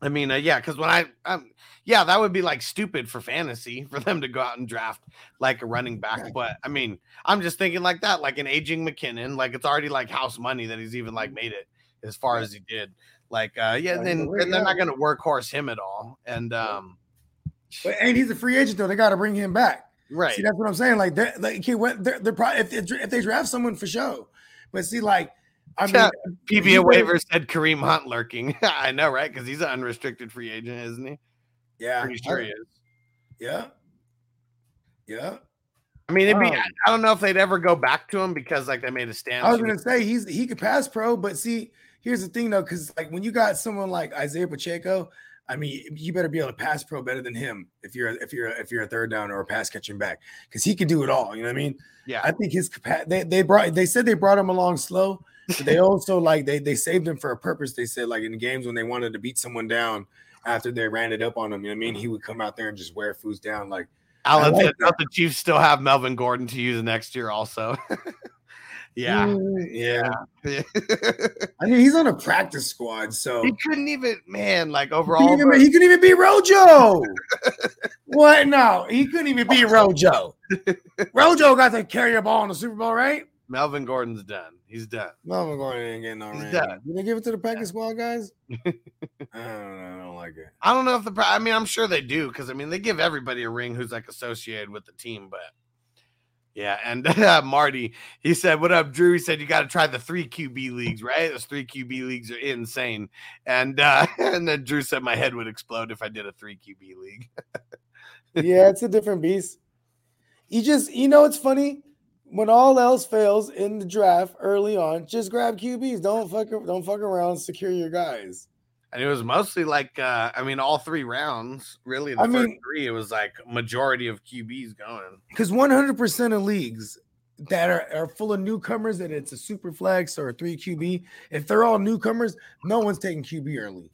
Speaker 4: I mean uh, yeah because when I um yeah that would be like stupid for fantasy (laughs) for them to go out and draft like a running back but I mean I'm just thinking like that like an aging McKinnon like it's already like house money that he's even like made it as far as he did like uh yeah
Speaker 3: Yeah,
Speaker 4: then,
Speaker 3: you're
Speaker 4: they're not gonna workhorse him at all and um
Speaker 3: But and he's a free agent though. They got to bring him back.
Speaker 4: Right.
Speaker 3: See, that's what I'm saying. Like, they're, like okay, what they're, they're probably if, they- if they draft someone for show, but see, like, I mean,
Speaker 4: Yeah,
Speaker 3: he
Speaker 4: PBA waiver said Kareem Hunt lurking. (laughs) I know right? Because he's an unrestricted free agent isn't he?
Speaker 3: Yeah,
Speaker 4: pretty sure he is.
Speaker 3: Yeah, yeah.
Speaker 4: I mean, it'd be,
Speaker 3: Um,
Speaker 4: I I don't know if they'd ever go back to him because like they made a stand.
Speaker 3: I was gonna say he's he could pass pro, but see, here's the thing though, because like when you got someone like Isaiah Pacheco, I mean, you better be able to pass pro better than him if you're if you're if you're a third down or a pass catching back, because he can do it all. You know what I mean?
Speaker 4: yeah,
Speaker 3: I think his. They, they brought. They said they brought him along slow. But they (laughs) also like they they saved him for a purpose. They said like in games when they wanted to beat someone down after they ran it up on him. You know what I mean? He would come out there and just wear foods down. Like
Speaker 4: Alan
Speaker 3: like
Speaker 4: the Chiefs still have Melvin Gordon to use next year also. (laughs) yeah.
Speaker 3: mm, (laughs) yeah. I mean, he's on a practice squad, so he
Speaker 4: couldn't even man like
Speaker 3: he
Speaker 4: overall.
Speaker 3: couldn't, even, he couldn't even be Rojo. (laughs) what? No, he couldn't even be Rojo. (laughs) Rojo got to carry a ball in the Super Bowl, right?
Speaker 4: Melvin Gordon's done. He's done.
Speaker 3: No, Gordon ain't getting no
Speaker 4: He's
Speaker 3: ring.
Speaker 4: done.
Speaker 3: Did they give it to the practice squad guys? I don't know. I don't like it.
Speaker 4: I don't know if the I mean I'm sure they do because I mean they give everybody a ring who's like associated with the team, but yeah. And uh, (laughs) Marty, he said, "What up, Drew?" He said, "You got to try the three QB leagues, right? Those three QB leagues are insane." And uh, (laughs) and then Drew said, "My head would explode if I did a three QB league."
Speaker 3: yeah, it's a different beast. You just, you know, it's funny when all else fails in the draft early on. Just grab QBs. Don't fuck, don't fuck around. Secure your guys.
Speaker 4: And it was mostly like, uh, I mean, all three rounds, really. The
Speaker 3: I
Speaker 4: first
Speaker 3: mean-
Speaker 4: three, it was like majority of QBs going.
Speaker 3: Because 100% of leagues that are, are full of newcomers and it's a super flex or a three QB, if they're all newcomers, no one's taking QB early.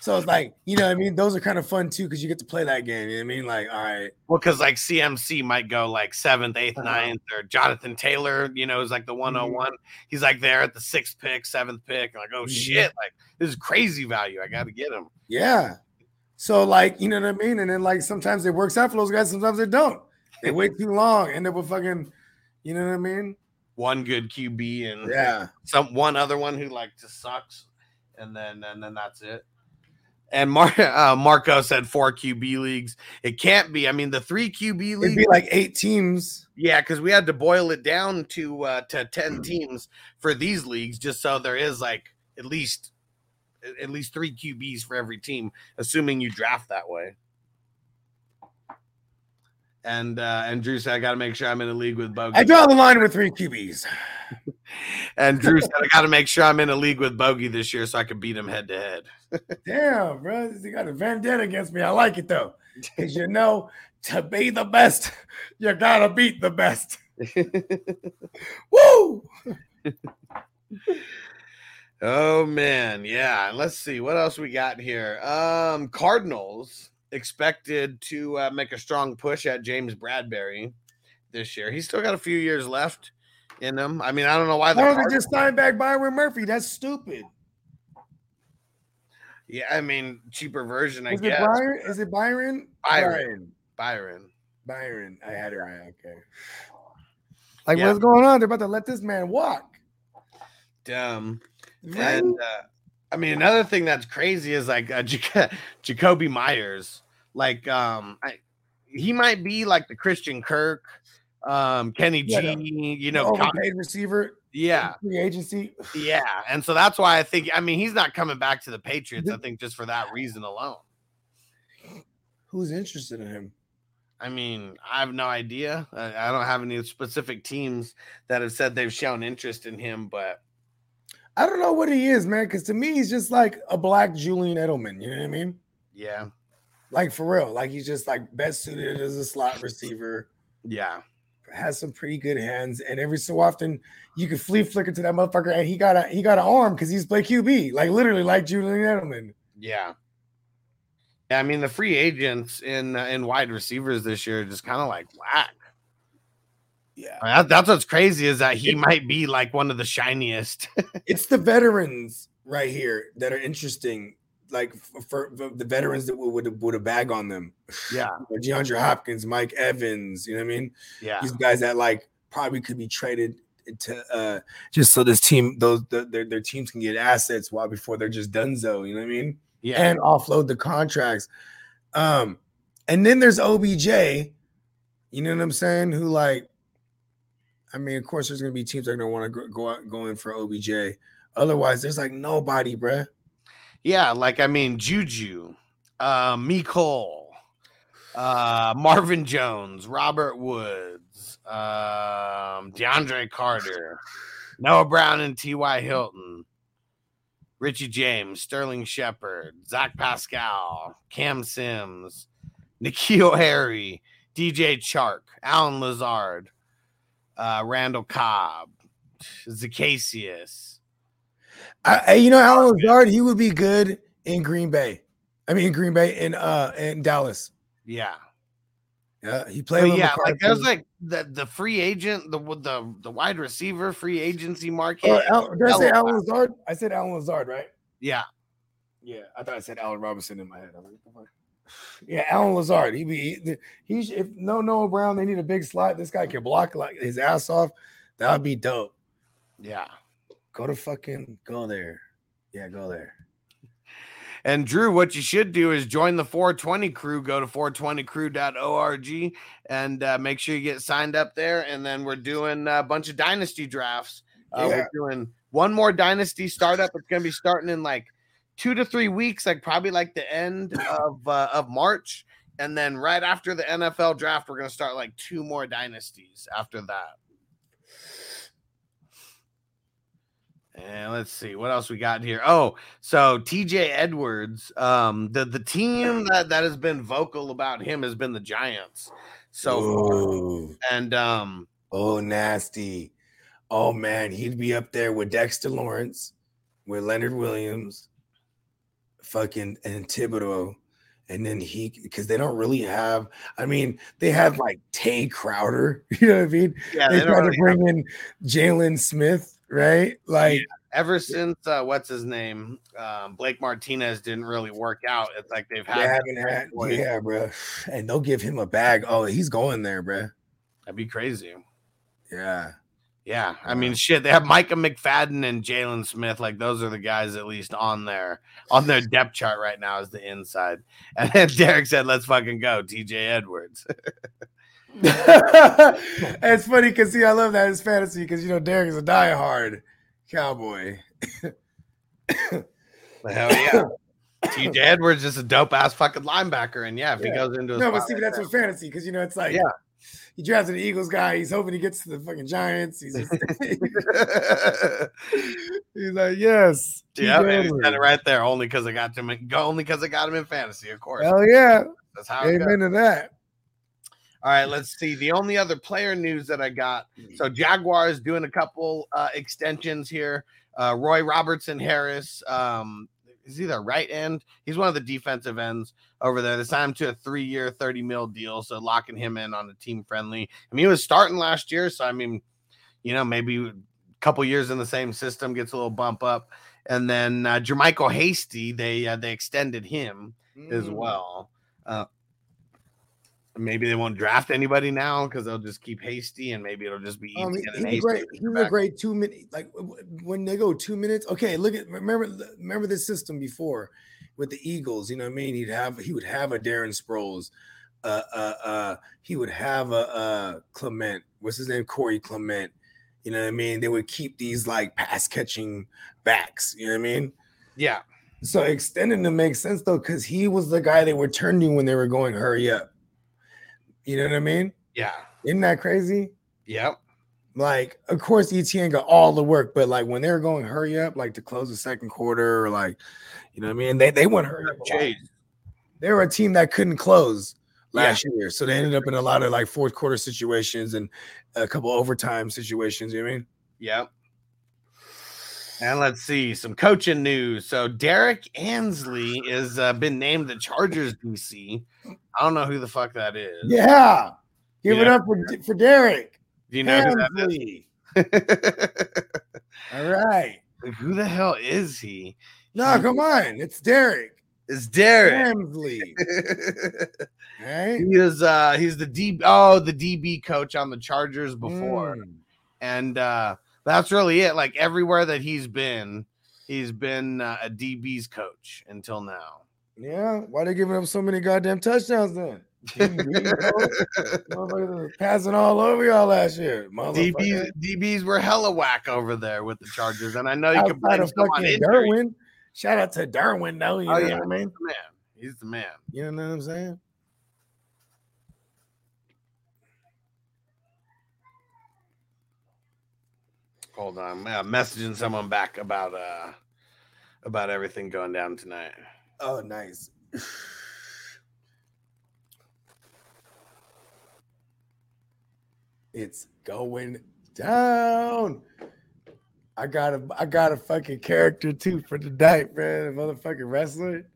Speaker 3: So it's like, you know what I mean? Those are kind of fun too, because you get to play that game. You know what I mean? Like, all right.
Speaker 4: Well, because like CMC might go like seventh, eighth,
Speaker 3: Uh-huh.
Speaker 4: ninth, or Jonathan Taylor, you know, is like the 101. He's like there at the sixth pick, seventh pick. Like, oh
Speaker 3: Mhm.
Speaker 4: shit, like this is crazy value. I got to get him.
Speaker 3: Yeah. So like, you know what I mean? And then like sometimes it works out for those guys, sometimes it don't. They wait too long, end up with fucking, you know what I mean?
Speaker 4: One good QB and
Speaker 3: Yeah.
Speaker 4: some one other one who like just sucks, and then and then that's it. And Mar- (laughs) uh, Marco said four QB leagues. It can't be. I mean, the three QB league.
Speaker 3: be like eight teams.
Speaker 4: Yeah, because we had to boil it down to uh, to ten teams for these leagues, just so there is like at least at least three QBs for every team, assuming you draft that way. And uh, and Drew said, I got to make sure I'm in a league with Bogey.
Speaker 3: I draw the line with three QBs. (laughs)
Speaker 4: And Drew said, I got to make sure I'm in a league with Bogey this year so I can beat him head to head. (laughs)
Speaker 3: Damn, bro. You got a vendetta against me. I like it though. Because you know, to be the best, you gotta beat the best. (laughs) Woo!
Speaker 4: Oh man, yeah. Let's see what else we got here. Um, Cardinals expected to uh, make a strong push at James Bradberry this year. He's still got a few years left in him. I mean, I don't know why the
Speaker 3: Why don't
Speaker 4: Card-
Speaker 3: they just sign back Byron Murphy? That's stupid.
Speaker 4: yeah, I mean, cheaper version, I
Speaker 3: Is it
Speaker 4: guess.
Speaker 3: Byron? Is it Byron?
Speaker 4: Byron. Byron.
Speaker 3: Byron. I had it right. Okay. Like,
Speaker 4: Yeah.
Speaker 3: what's going on? They're about to let this man walk.
Speaker 4: Dumb.
Speaker 3: Right?
Speaker 4: and uh, I mean, another thing that's crazy is like uh, (laughs) Jac- Jakobi Meyers. Like, um, I, he might be like the Christian Kirk, um, Kenny G.
Speaker 3: Yeah,
Speaker 4: you know,
Speaker 3: overpaid receiver,
Speaker 4: yeah,
Speaker 3: free agency. (sighs)
Speaker 4: yeah, and so that's why I think. I mean, he's not coming back to the Patriots. I think just for that reason alone.
Speaker 3: Who's interested in him?
Speaker 4: I mean, I have no idea. I, I don't have any specific teams that have said they've shown interest in him, but
Speaker 3: I don't know what he is, man. Because to me, he's just like a black Julian Edelman. You know what I mean?
Speaker 4: yeah,
Speaker 3: Like for real. Like he's just like best suited as a slot receiver.
Speaker 4: yeah,
Speaker 3: Has some pretty good hands, and every so often you can flea flicker to that motherfucker, and he got a he got an arm because he's play QB, like literally like Julian Edelman.
Speaker 4: yeah. Yeah, I mean the free agents in uh, in wide receivers this year are just kind of like whack.
Speaker 3: Yeah,
Speaker 4: that- that's what's crazy is that he might be like one of the shiniest. (laughs)
Speaker 3: it's the veterans right here that are interesting. Like for, for the- veterans that would would a bag on them. (sighs)
Speaker 4: yeah,
Speaker 3: Like DeAndre Hopkins, Mike Evans. You know what I mean?
Speaker 4: yeah,
Speaker 3: these guys that like probably could be traded to uh just so this team those the, their their teams can get assets while before they're just donezo, you know what I mean?
Speaker 4: yeah.
Speaker 3: And offload the contracts. Um and then there's OBJ, you know what I'm saying? Who like I mean, of course there's going to be teams that are going to want to go, out going for OBJ. Otherwise, there's like nobody, bruh.
Speaker 4: Yeah, like I mean Juju, uh Cole, uh Marvin Jones, Robert Woods, um DeAndre Carter, Noah Brown and T.Y. Hilton, Richie James, Sterling Shepard, Zach Pascal, Cam Sims, N'Keal Harry, DJ Chark, Allen Lazard, uh Randall Cobb, Zacasius.
Speaker 3: I, you know, Allen Lazard, he would be good in Green Bay. I mean, in Green Bay in uh in Dallas.
Speaker 4: Yeah.
Speaker 3: Yeah, he played.
Speaker 4: Yeah, like there's
Speaker 3: McCarthy.
Speaker 4: like the the free agent, the the the wide receiver free agency market.
Speaker 3: Oh, Al, did I say
Speaker 4: Allen.
Speaker 3: Lazard? I said Allen Lazard, right?
Speaker 4: yeah,
Speaker 3: Yeah, I thought I said Allen Robinson in my head. I'm like, what the fuck? Yeah, Allen Lazard. He be he. If no Noah Brown, they need a big slot. This guy can block like his ass off. That would be dope.
Speaker 4: yeah.
Speaker 3: Go to fucking go there. Yeah, go there.
Speaker 4: And Drew, what you should do is join the 420 crew. Go to 420crew.org and uh, make sure you get signed up there. And then we're doing a bunch of dynasty drafts. Uh,
Speaker 3: Yeah.
Speaker 4: We're doing one more dynasty startup. It's going to be starting in like two to three weeks, like probably like the end (laughs) of uh, of March. And then right after the NFL draft, we're going to start like two more dynasties after that. And let's see what else we got here. Oh, so TJ Edwards, um, the the team that that has been vocal about him has been the Giants. So.
Speaker 3: Ooh.
Speaker 4: and um,
Speaker 3: oh, nasty. Oh man, he'd be up there with Dexter Lawrence, with Leonard Williams, fucking and Thibodeaux. And then he, because they don't really have, I mean, they have like Tae Crowder, (laughs) you know what I mean?
Speaker 4: Yeah,
Speaker 3: they
Speaker 4: they don't
Speaker 3: tried to
Speaker 4: really
Speaker 3: bring in Jaylon Smith, right? Like,
Speaker 4: ever since uh, what's his name, um, Blake Martinez didn't really work out. It's like they've
Speaker 3: they
Speaker 4: had.
Speaker 3: haven't had, yeah, bro. And they'll give him a bag. Oh, he's going there, bro.
Speaker 4: That'd be crazy.
Speaker 3: Yeah.
Speaker 4: Yeah, I mean, uh. shit. They have Micah McFadden and Jaylon Smith. Like those are the guys at least on their on their depth chart right now as the inside. (laughs) And then Derek said, "Let's fucking go, TJ Edwards." (laughs)
Speaker 3: it's (laughs) funny because see, I love that it's fantasy because you know Derek is a diehard cowboy. (coughs)
Speaker 4: Hell yeah, (coughs) TJ Edwards is a dope ass fucking linebacker. And yeah, if he goes into
Speaker 3: No, but see, that's
Speaker 4: that-
Speaker 3: what fantasy because you know it's like
Speaker 4: Yeah.
Speaker 3: He drafts an Eagles guy. He's hoping he gets to the fucking Giants. He's just, (laughs) (laughs) he's like, yes,
Speaker 4: yeah,
Speaker 3: TJ
Speaker 4: man, he
Speaker 3: Edwards.
Speaker 4: said it right there. Only because I got him. in- Only because I got him in fantasy, of course.
Speaker 3: Hell yeah,
Speaker 4: That's how
Speaker 3: amen to that.
Speaker 4: All right, let's see. The only other player news that I got. So Jaguars doing a couple uh, extensions here. Uh, Roy Robertson Harris. Um, is he the right end? He's one of the defensive ends over there. They signed him to a three-year, 30 mil deal. So locking him in on a team friendly. I mean, he was starting last year, so I mean, you know, maybe a couple years in the same system gets a little bump up. And then uh, JaMycal Hasty, they uh, they extended him as
Speaker 3: Mm.
Speaker 4: well. Uh, maybe they won't draft anybody now because they'll just keep hasty and maybe it'll just be
Speaker 3: Um,
Speaker 4: easy.
Speaker 3: he- a great, a great two minute. Like when they go two minutes. Okay, look at remember remember this system before with the Eagles. You know what I mean? He'd have he would have a Darren Sproles. Uh, uh, uh, he would have a uh Clement. What's his name? Corey Clement. You know what I mean? They would keep these like pass catching backs. You know what I mean?
Speaker 4: Yeah,
Speaker 3: So extending them makes sense though, because he was the guy they were turning when they were going hurry up. You know what I mean?
Speaker 4: yeah,
Speaker 3: Isn't that crazy?
Speaker 4: yep,
Speaker 3: Like, of course, ETN got all the work, but like when they were going hurry up, like to close the second quarter, or like, you know what I mean? They they went hurry up.
Speaker 4: Chase.
Speaker 3: They were a team that couldn't close last year. So they ended up in a lot of like fourth quarter situations and a couple overtime situations. You know what I mean?
Speaker 4: Yep. And let's see some coaching news. So Derrick Ansley is uh, been named the Chargers DC. I don't know who the fuck that is.
Speaker 3: Yeah. Give it up for, for Derek.
Speaker 4: Do you know who that. (laughs)
Speaker 3: All right.
Speaker 4: who the hell is he?
Speaker 3: No, come on. It's Derek.
Speaker 4: It's Derek.
Speaker 3: Hensley. (laughs) Right?
Speaker 4: he is uh he's the D oh the DB coach on the Chargers before.
Speaker 3: Mm.
Speaker 4: And uh that's really it. Like everywhere that he's been, he's been uh, a DB's coach until now.
Speaker 3: Yeah. Why they giving up so many goddamn touchdowns then? (laughs) Passing all over y'all last year.
Speaker 4: DBs DBs were hella whack over there with the Chargers, and I know you can blame
Speaker 3: fucking. Derwin. Shout out to Derwin, though. You
Speaker 4: Oh,
Speaker 3: know
Speaker 4: yeah.
Speaker 3: what I mean?
Speaker 4: He's the man. He's the man.
Speaker 3: You know what I'm saying?
Speaker 4: Hold on, I'm messaging someone back about uh about everything going down tonight.
Speaker 3: Oh, nice. (sighs) It's going down. I got a I got a fucking character too for the night, man. A motherfucking wrestler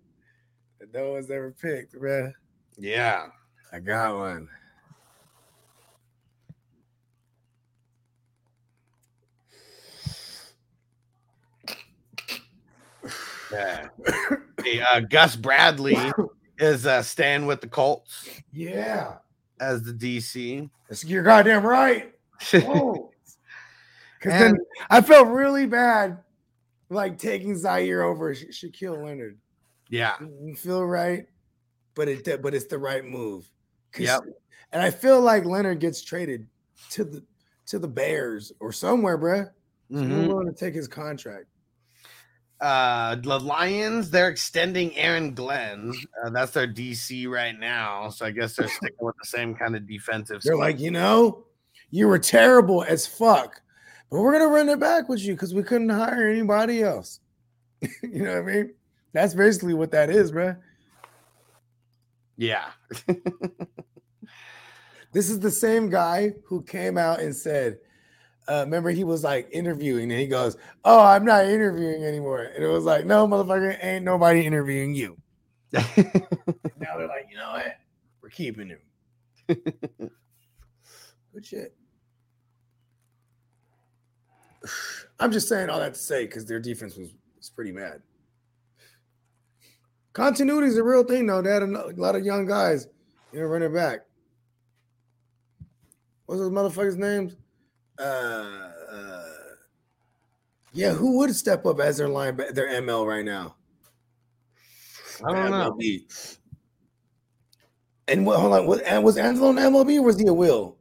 Speaker 3: that no one's ever picked, man.
Speaker 4: Yeah.
Speaker 3: I got one.
Speaker 4: Yeah. Hey, uh, Gus Bradley is uh, staying with the Colts
Speaker 3: Yeah.
Speaker 4: as the DC.
Speaker 3: That's- You're goddamn right. Oh. (laughs) Because then I felt really bad, like taking Zaire over Sha- Shaquille Leonard.
Speaker 4: yeah.
Speaker 3: Didn't feel right, but it but it's the right move.
Speaker 4: Yep.
Speaker 3: And I feel like Leonard gets traded to the to the Bears or somewhere, bruh.
Speaker 4: Mhm.
Speaker 3: I'm willing to take his contract.
Speaker 4: Uh, the Lions, they're extending Aaron Glenn. Uh, that's their DC right now. So I guess they're (laughs) sticking with the same kind of defensive.
Speaker 3: They're like, you know, you were terrible as fuck, but we're gonna run it back with you because we couldn't hire anybody else. (laughs) you know what I mean? That's basically what that is, bruh.
Speaker 4: yeah. (laughs)
Speaker 3: This is the same guy who came out and said, uh, remember he was like interviewing and he goes, "Oh, I'm not interviewing anymore," and it was like, "No, motherfucker, ain't nobody interviewing you." now they're like, you know what? We're keeping him. (laughs) Good shit. I'm just saying all that to say because their defense was, was pretty mad. Continuity is a real thing, though. They had a a lot of young guys, you know, running back. What's those motherfuckers' names? Uh, uh, yeah, who would step up as their line, their ML right now?
Speaker 4: I don't know.
Speaker 3: MLB. And what? Hold on. Was, was Angelo in MLB or was he a Will?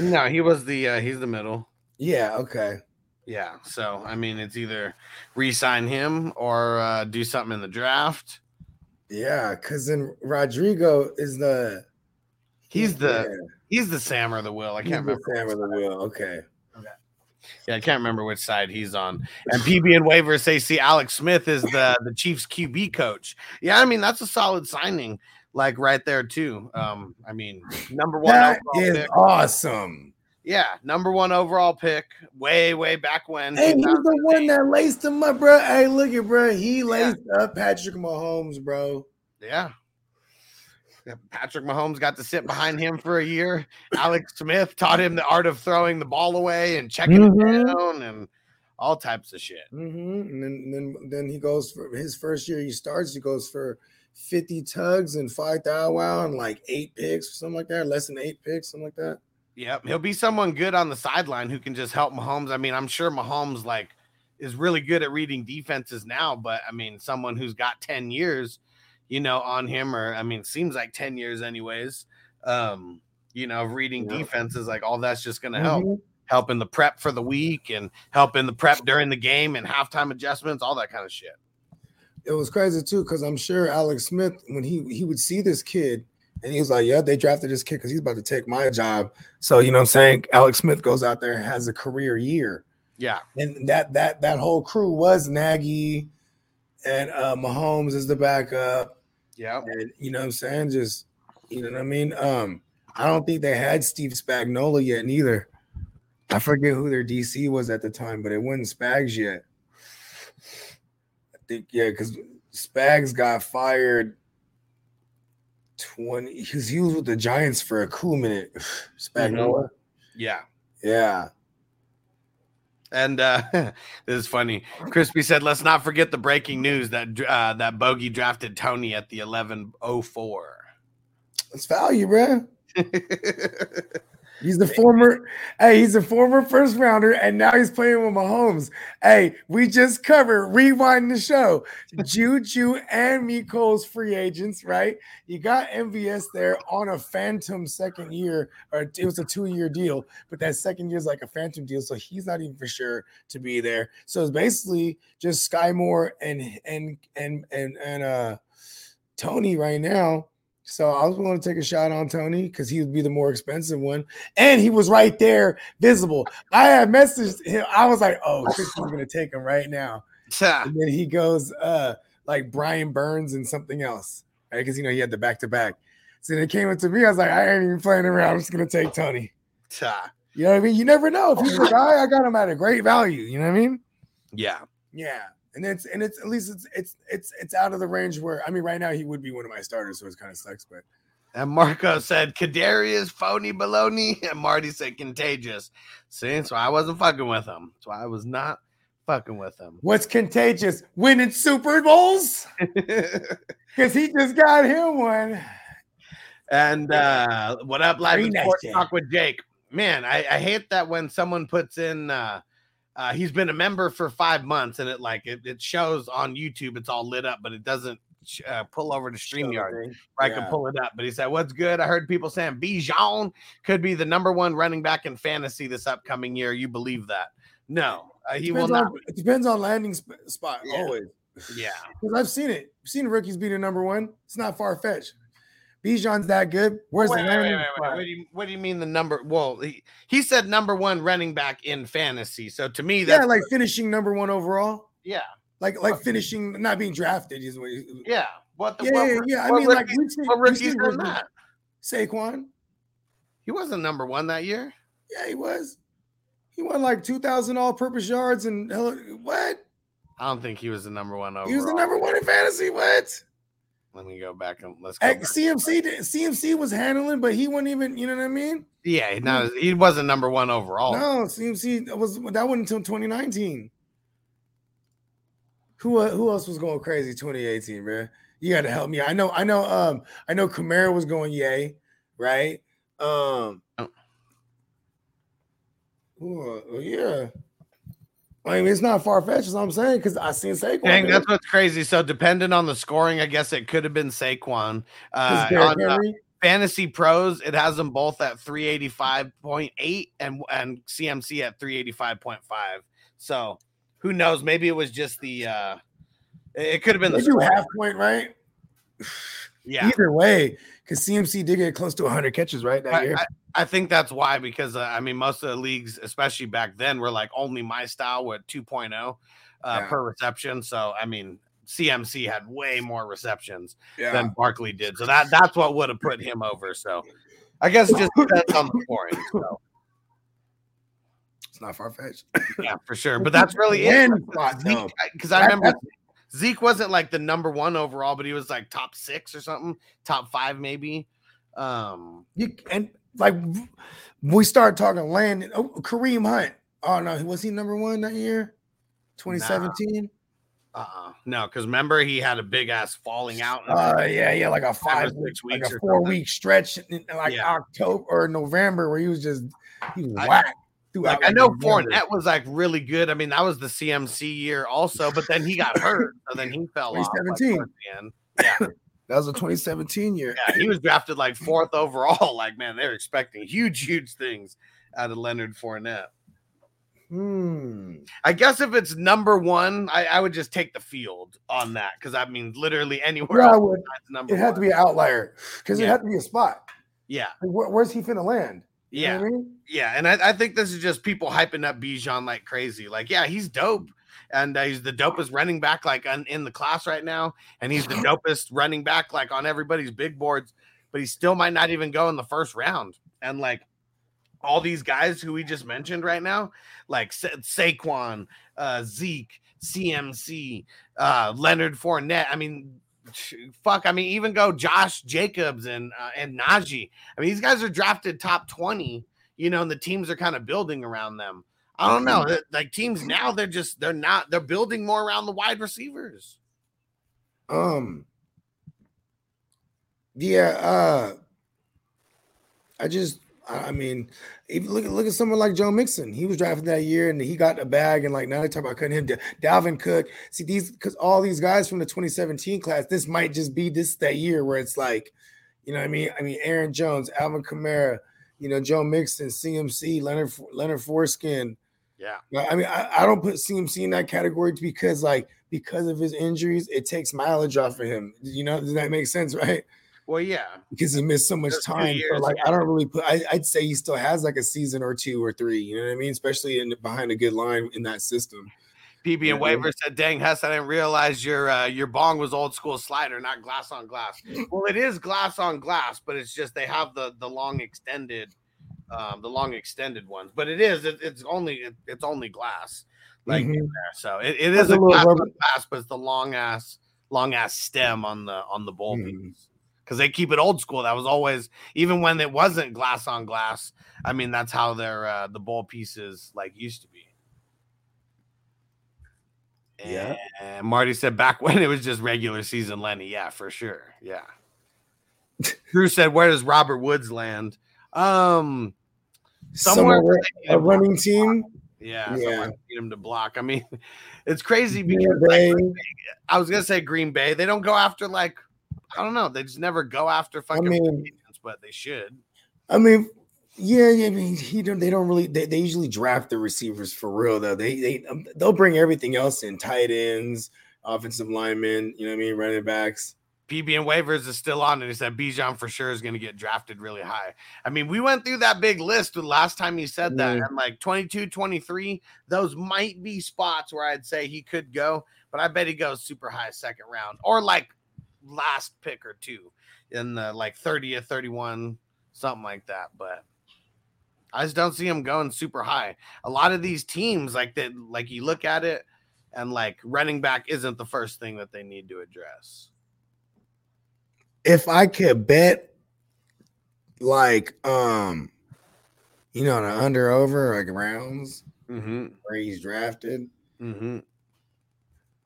Speaker 4: No, he was the uh, he's the middle.
Speaker 3: Yeah. Okay.
Speaker 4: Yeah. So I mean, it's either re-sign him or uh, do something in the draft.
Speaker 3: Yeah, because then Rodrigo is the
Speaker 4: He's the
Speaker 3: yeah,
Speaker 4: he's the Sam or the Will. I can't
Speaker 3: the
Speaker 4: remember.
Speaker 3: Sam of the Will. Okay. Okay.
Speaker 4: Yeah, I can't remember which side he's on. And PB and waivers say see Alex Smith is the the Chiefs QB coach. Yeah, I mean that's a solid signing, like right there too. Um, I mean number one
Speaker 3: That is
Speaker 4: pick.
Speaker 3: awesome.
Speaker 4: Yeah, number one overall pick, way way back when.
Speaker 3: Hey, he's the one that laced him up, bro. Hey, look at bro. He laced up Patrick Mahomes, bro.
Speaker 4: Yeah. Yeah, Patrick Mahomes got to sit behind him for a year. Alex Smith taught him the art of throwing the ball away and checking
Speaker 3: Mhm.
Speaker 4: it down and all types of shit.
Speaker 3: hmm And then, then then he goes for his first year. He starts. He goes for fifty tugs and five thou wow and like eight picks or something like that. Less than eight picks, something like that.
Speaker 4: Yep, he'll be someone good on the sideline who can just help Mahomes. I mean, I'm sure Mahomes like is really good at reading defenses now, but I mean, someone who's got 10 years, you know, on him, or I mean, seems like 10 years anyways. Um, you know, reading
Speaker 3: Yeah.
Speaker 4: defenses, like all that's just gonna help.
Speaker 3: Mhm.
Speaker 4: Help in the prep for the week and help in the prep during the game and halftime adjustments, all that kind of shit.
Speaker 3: It was crazy too, because I'm sure Alex Smith, when he he would see this kid, and he was like, "Yeah, they drafted this kid because he's about to take my job." So you know, what I'm saying Alex Smith goes out there and has a career year.
Speaker 4: Yeah,
Speaker 3: and that that that whole crew was Nagy and uh Mahomes is the backup,
Speaker 4: yeah.
Speaker 3: and you know what I'm saying, just you know what I mean. Um, I don't think they had Steve Spagnuolo yet neither. I forget who their DC was at the time, but it wasn't Spags yet. I think yeah, because Spags got fired 20 because he was with the Giants for a cool minute. (sighs) Spagnola,
Speaker 4: Yeah.
Speaker 3: yeah.
Speaker 4: And uh, (laughs) this is funny. Crispy said, "Let's not forget the breaking news that uh, that Bogey drafted Toney at the eleven oh four.
Speaker 3: It's value, bruh. (laughs) He's the former, hey, he's a former first rounder, and now he's playing with Mahomes. Hey, we just covered rewind the show. Juju and Miko's free agents, right? You got MVS there on a phantom second year, or it was a two-year deal, but that second year is like a phantom deal, so he's not even for sure to be there. So it's basically just Skyy Moore and and and and and uh Toney right now. So I was willing to take a shot on Toney because he would be the more expensive one. And he was right there, visible. I had messaged him. I was like, oh, Chris is gonna take him right now. (laughs) And then he goes uh like Brian Burns and something else. Right? Because you know he had the back to back. So then it came to me. I was like, I ain't even playing around. I'm just gonna take Toney. (laughs) You know what I mean? You never know. If he's a guy, I got him at a great value. You know what I mean?
Speaker 4: Yeah,
Speaker 3: Yeah. And it's and it's at least it's it's it's it's out of the range where I mean right now he would be one of my starters, so it kind of sucks, but
Speaker 4: and Marco said Kadarius phony baloney, (laughs) and Marty said contagious. See, so I wasn't fucking with him. So I was not fucking with him.
Speaker 3: what's contagious? Winning Super Bowls? (laughs) Because he just got him one.
Speaker 4: And uh what up, live
Speaker 3: Very
Speaker 4: in
Speaker 3: nice,
Speaker 4: sports talk with Jake? Man, I, I hate that when someone puts in uh uh he's been a member for five months and it like it, it shows on YouTube it's all lit up, but it doesn't uh, pull over to StreamYard where I can
Speaker 3: Yeah.
Speaker 4: pull it up. But he said, What's good? I heard people saying Bijan could be the number one running back in fantasy this upcoming year. You believe that? No, uh, he will
Speaker 3: Depends
Speaker 4: not.
Speaker 3: on, it depends on landing sp- spot
Speaker 4: Yeah.
Speaker 3: always.
Speaker 4: Yeah.
Speaker 3: Because I've seen it. I've seen rookies being a number one. It's not far fetched. Bijan's that good. Where's
Speaker 4: Wait,
Speaker 3: the
Speaker 4: wait, wait, wait, wait. What, do you, what do you mean the number? Well, he, he said number one running back in fantasy. So to me, that's
Speaker 3: Yeah, like finishing number one overall.
Speaker 4: yeah,
Speaker 3: Like like finishing, not being drafted is what. he-
Speaker 4: yeah. What the
Speaker 3: Yeah,
Speaker 4: what,
Speaker 3: yeah, yeah. I
Speaker 4: what
Speaker 3: mean, like we've seen,
Speaker 4: what rookie's done that?
Speaker 3: Saquon.
Speaker 4: He wasn't number one that year.
Speaker 3: Yeah, he was. He won like two thousand all-purpose yards and what?
Speaker 4: I don't think he was the number one overall.
Speaker 3: He was the number one in fantasy. What?
Speaker 4: Let me go back and let's go. Back.
Speaker 3: CMC CMC was handling, but he wasn't even. You know what I mean?
Speaker 4: Yeah, no, he wasn't number one overall.
Speaker 3: No, CMC was that wasn't until 2019. Who uh, who else was going crazy 2018, man? You got to help me. I know, I know, um, I know Kamara was going yay, right? Um,
Speaker 4: Oh.
Speaker 3: who, uh, yeah. I mean, it's not far fetched, as I'm saying, because I seen Saquon.
Speaker 4: Dang, that's what's crazy. So, depending on the scoring, I guess it could have been Saquon. Uh, on, uh, Fantasy Pros, it has them both at 385.8 and and CMC at 385.5. So, who knows? Maybe it was just the uh it could have been the
Speaker 3: do half point, right? (sighs)
Speaker 4: Yeah.
Speaker 3: Either way, because CMC did get close to 100 catches, right? That
Speaker 4: I,
Speaker 3: year.
Speaker 4: I, I think that's why because uh, I mean most of the leagues, especially back then, were like only my style with 2.0 uh,
Speaker 3: Yeah.
Speaker 4: per reception. So I mean CMC had way more receptions
Speaker 3: yeah.
Speaker 4: than Barkley did. So that that's what would have put him over. So I guess just depends on the scoring. So
Speaker 3: it's not far fetched.
Speaker 4: yeah, for sure. But (laughs) that's really it.
Speaker 3: Win spot, though.
Speaker 4: Because I remember Zeke wasn't like the number one overall, but he was like top six or something, top five maybe. Um,
Speaker 3: You and like we start talking land. Oh, Kareem Hunt. Oh no, was he number one that year? 2017.
Speaker 4: uh-uh. no, because remember he had a big ass falling out.
Speaker 3: Uh, yeah, yeah, like a
Speaker 4: five six
Speaker 3: like a four
Speaker 4: something.
Speaker 3: week stretch, in, like
Speaker 4: Yeah.
Speaker 3: October or November, where he was just he was
Speaker 4: I-
Speaker 3: whack.
Speaker 4: Like I know
Speaker 3: November.
Speaker 4: Fournette was like really good. I mean, that was the CMC year also, but then he got hurt, so then he (laughs) fell off. Like,
Speaker 3: 2017.
Speaker 4: towards the end. Yeah, (laughs)
Speaker 3: That was a 2017 year.
Speaker 4: yeah, he was drafted like fourth overall. (laughs) Like, man, they're expecting huge, huge things out of Leonard Fournette.
Speaker 3: Hmm.
Speaker 4: I guess if it's number one, I, I would just take the field on that because I mean, literally anywhere
Speaker 3: Yeah, I would.
Speaker 4: number
Speaker 3: It had
Speaker 4: one.
Speaker 3: to be an outlier because it had to be a spot.
Speaker 4: yeah,
Speaker 3: Like, where- where's he finna land? You
Speaker 4: yeah,
Speaker 3: I mean?
Speaker 4: yeah. And I, I think this is just people hyping up Bijan like crazy. Like, yeah, he's dope. And uh, he's the dopest running back like on, in the class right now, and he's the (laughs) dopest running back like on everybody's big boards. But he still might not even go in the first round. And like all these guys who we just mentioned right now, like Sa- Saquon, uh, Zeke, CMC, uh, Leonard Fournette. I mean, fuck. I mean, even go Josh Jacobs and uh, and Najee. I mean, these guys are drafted top twenty. You know, and the teams are kind of building around them. I don't know. Like teams now, they're just they're not they're building more around the wide receivers.
Speaker 3: Um. Yeah. Uh. I just. I mean, even look at look at someone like Joe Mixon. He was drafted that year, and he got a bag. And like now they talk about cutting him. Da- Dalvin Cook. See these because all these guys from the 2017 class. This might just be this that year where it's like, you know, what I mean, I mean, Aaron Jones, Alvin Kamara, you know, Joe Mixon, CMC, Leonard Leonard Foreskin.
Speaker 4: Yeah.
Speaker 3: Like, I mean, I, I don't put CMC in that category because, like, because of his injuries, it takes mileage off of him. You know, does that make sense, (laughs) right?
Speaker 4: Well, yeah.
Speaker 3: Because he missed so much
Speaker 4: two
Speaker 3: time.
Speaker 4: Years,
Speaker 3: like,
Speaker 4: yeah.
Speaker 3: I don't really put. I, I'd say he still has like a season or two or three. You know what I mean? Especially in behind a good line in that system.
Speaker 4: PB and. Waiver said, "Dang, Hess, I didn't realize your uh, your bong was old school slider, not glass on glass." (laughs) Well, it is glass on glass, but it's just they have the the long extended, um, the long extended ones. But it is it, it's only it, it's only glass, like
Speaker 3: Mhm.
Speaker 4: there. So it, it
Speaker 3: Has a
Speaker 4: a
Speaker 3: little
Speaker 4: glass glass, but it's the long ass long ass stem on the on the bowl
Speaker 3: Mhm.
Speaker 4: piece because they keep it old school. That was always even when it wasn't glass on glass. I mean, that's how their uh, the bowl pieces like used to be.
Speaker 3: Yeah.
Speaker 4: And Marty said back (laughs) when it was just regular season Lenny. Yeah, for sure. Yeah. (laughs) Drew said, Where does Robert Woods land? Um somewhere,
Speaker 3: Somewhere where
Speaker 4: they need
Speaker 3: a running team.
Speaker 4: Yeah,
Speaker 3: Yeah.
Speaker 4: need him to block. I mean, (laughs) it's crazy because like, I was gonna say Green Bay. They don't go after like I don't know. They just never go after fucking
Speaker 3: mean-
Speaker 4: free agents, but they should.
Speaker 3: I mean, yeah, yeah. I mean, he don't. They don't really. They, they usually draft the receivers for real though. They they um, they'll bring everything else in: tight ends, offensive linemen. You know what I mean? Running backs.
Speaker 4: PB and waivers is still on, and he said Bijan for sure is going to get drafted really high. I mean, we went through that big list the last time he said that, and like 22, 23, those might be spots where I'd say he could go, but I bet he goes super high second round or like last pick or two in the like 30th, 31, something like that. But I just don't see him going super high. A lot of these teams, like that, like you look at it, and like running back isn't the first thing that they need to address.
Speaker 3: If I could bet, like, um, you know, the under over like rounds
Speaker 4: Mm-hmm.
Speaker 3: where he's drafted.
Speaker 4: Mm-hmm.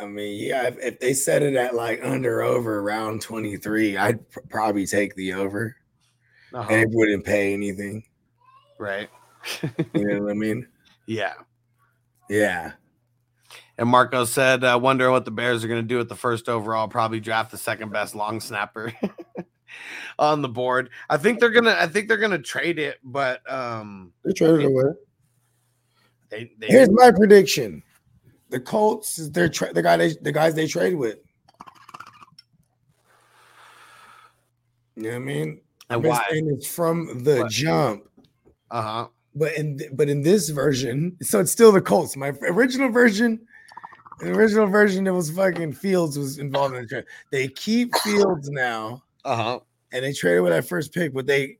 Speaker 3: I mean, yeah, if, if they set it at like under over round 23, I'd pr- probably take the over
Speaker 4: Uh-huh.
Speaker 3: and it wouldn't pay anything.
Speaker 4: Right.
Speaker 3: You know what I mean? (laughs)
Speaker 4: Yeah.
Speaker 3: Yeah.
Speaker 4: And Marco said, uh, wondering what the Bears are going to do with the first overall. Probably draft the second best long snapper (laughs) on the board. I think they're gonna. I think they're gonna trade it, but um,
Speaker 3: They traded it away.
Speaker 4: they they
Speaker 3: Here's my prediction: the Colts is their tra- the guy they, the guys they trade with. You know what I mean?
Speaker 4: and why?
Speaker 3: it's from the
Speaker 4: What?
Speaker 3: jump,
Speaker 4: Uh huh.
Speaker 3: but in but in this version, so it's still the Colts. My original version, the original version, it was fucking Fields was involved in the trade. They keep (coughs) Fields now,
Speaker 4: Uh huh.
Speaker 3: and they traded with that first pick, but they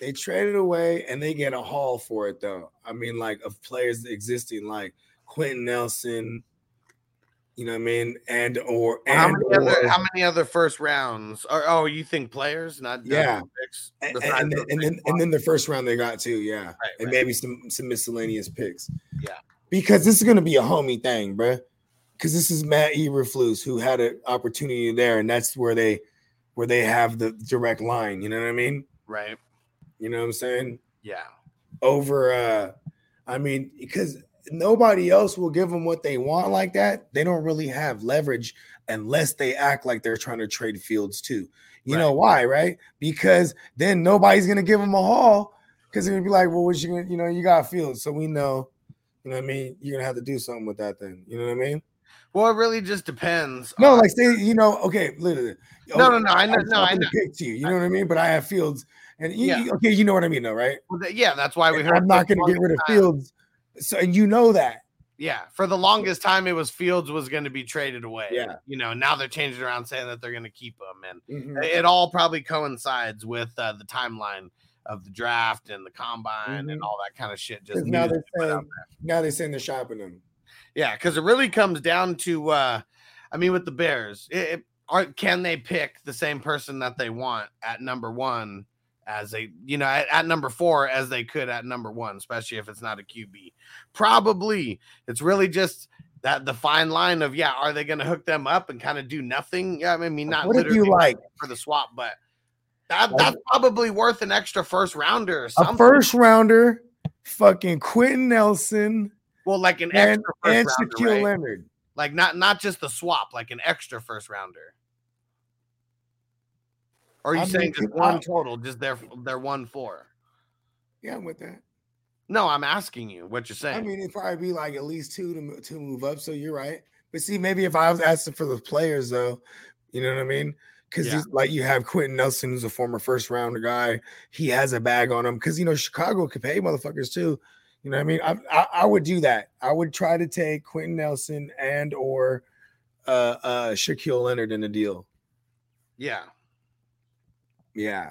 Speaker 3: they traded away and they get a haul for it though. I mean, like of players existing like Quenton Nelson, you know what I mean, and or
Speaker 4: How
Speaker 3: and
Speaker 4: many other how many other first rounds? Or, oh, you think players, not
Speaker 3: Yeah.
Speaker 4: picks,
Speaker 3: and, and,
Speaker 4: those
Speaker 3: then, and then and then the first round they got too, yeah,
Speaker 4: Right,
Speaker 3: and
Speaker 4: right.
Speaker 3: maybe some some miscellaneous picks,
Speaker 4: Yeah.
Speaker 3: because this is gonna be a homie thing, bruh. Because this is Matt Eberflus who had an opportunity there, and that's where they where they have the direct line. You know what I mean?
Speaker 4: right?
Speaker 3: You know what I'm saying?
Speaker 4: Yeah.
Speaker 3: over uh I mean, because nobody else will give them what they want like that. They don't really have leverage unless they act like they're trying to trade fields too. You know why, right? Because then nobody's gonna give them a haul because they're gonna be like, well, what you gonna, you know, you got fields, so we know, you know what I mean? You're gonna have to do something with that then. You know what I mean?
Speaker 4: Well, it really just depends.
Speaker 3: No, like say, you know, okay, literally.
Speaker 4: No, no, no, I know-
Speaker 3: I'm
Speaker 4: no, I
Speaker 3: talking to
Speaker 4: know.
Speaker 3: pick to you. You know what I mean? But I have fields, and you,
Speaker 4: Yeah.
Speaker 3: okay, you know what I mean, though, right?
Speaker 4: Well, th- yeah, that's why we heard.
Speaker 3: I'm not going to get rid of
Speaker 4: time-
Speaker 3: Fields. So, and you know that.
Speaker 4: Yeah, for the longest time, it was Fields was going to be traded away.
Speaker 3: Yeah.
Speaker 4: you know, now they're changing around saying that they're going to keep him, and
Speaker 3: Mhm.
Speaker 4: it all probably coincides with uh, the timeline of the draft and the combine
Speaker 3: Mhm.
Speaker 4: and all that kind of shit. Just
Speaker 3: now they're
Speaker 4: to put out
Speaker 3: saying now they're saying they're shopping them.
Speaker 4: Yeah, because it really comes down to, uh, I mean, with the Bears, it, it, are, can they pick the same person that they want at number one as they, you know, at, at number four as they could at number one, especially if it's not a QB? Probably. It's really just that the fine line of, yeah, are they going to hook them up and kind of do nothing? Yeah, I mean, not
Speaker 3: what if you like
Speaker 4: for the swap, but that that's probably worth an extra first rounder or
Speaker 3: a first rounder, fucking Quenton Nelson
Speaker 4: well, like an
Speaker 3: and,
Speaker 4: extra first
Speaker 3: and
Speaker 4: rounder,
Speaker 3: Shaquille
Speaker 4: right?
Speaker 3: Leonard?
Speaker 4: like not not just the swap, like an extra first rounder. Or are you
Speaker 3: I
Speaker 4: saying just one total, just their their one four?
Speaker 3: Yeah, I'm with that.
Speaker 4: No, I'm asking you what you're saying.
Speaker 3: I mean, it'd probably be like at least two to to move up. So you're right. But see, maybe if I was asking for the players, though, you know what I mean? Because
Speaker 4: Yeah.
Speaker 3: like you have Quenton Nelson, who's a former first rounder guy. He has a bag on him because you know Chicago could pay motherfuckers too. You know what I mean? I, I I would do that. I would try to take Quenton Nelson and or uh uh Shaquille Leonard in the deal.
Speaker 4: yeah,
Speaker 3: Yeah.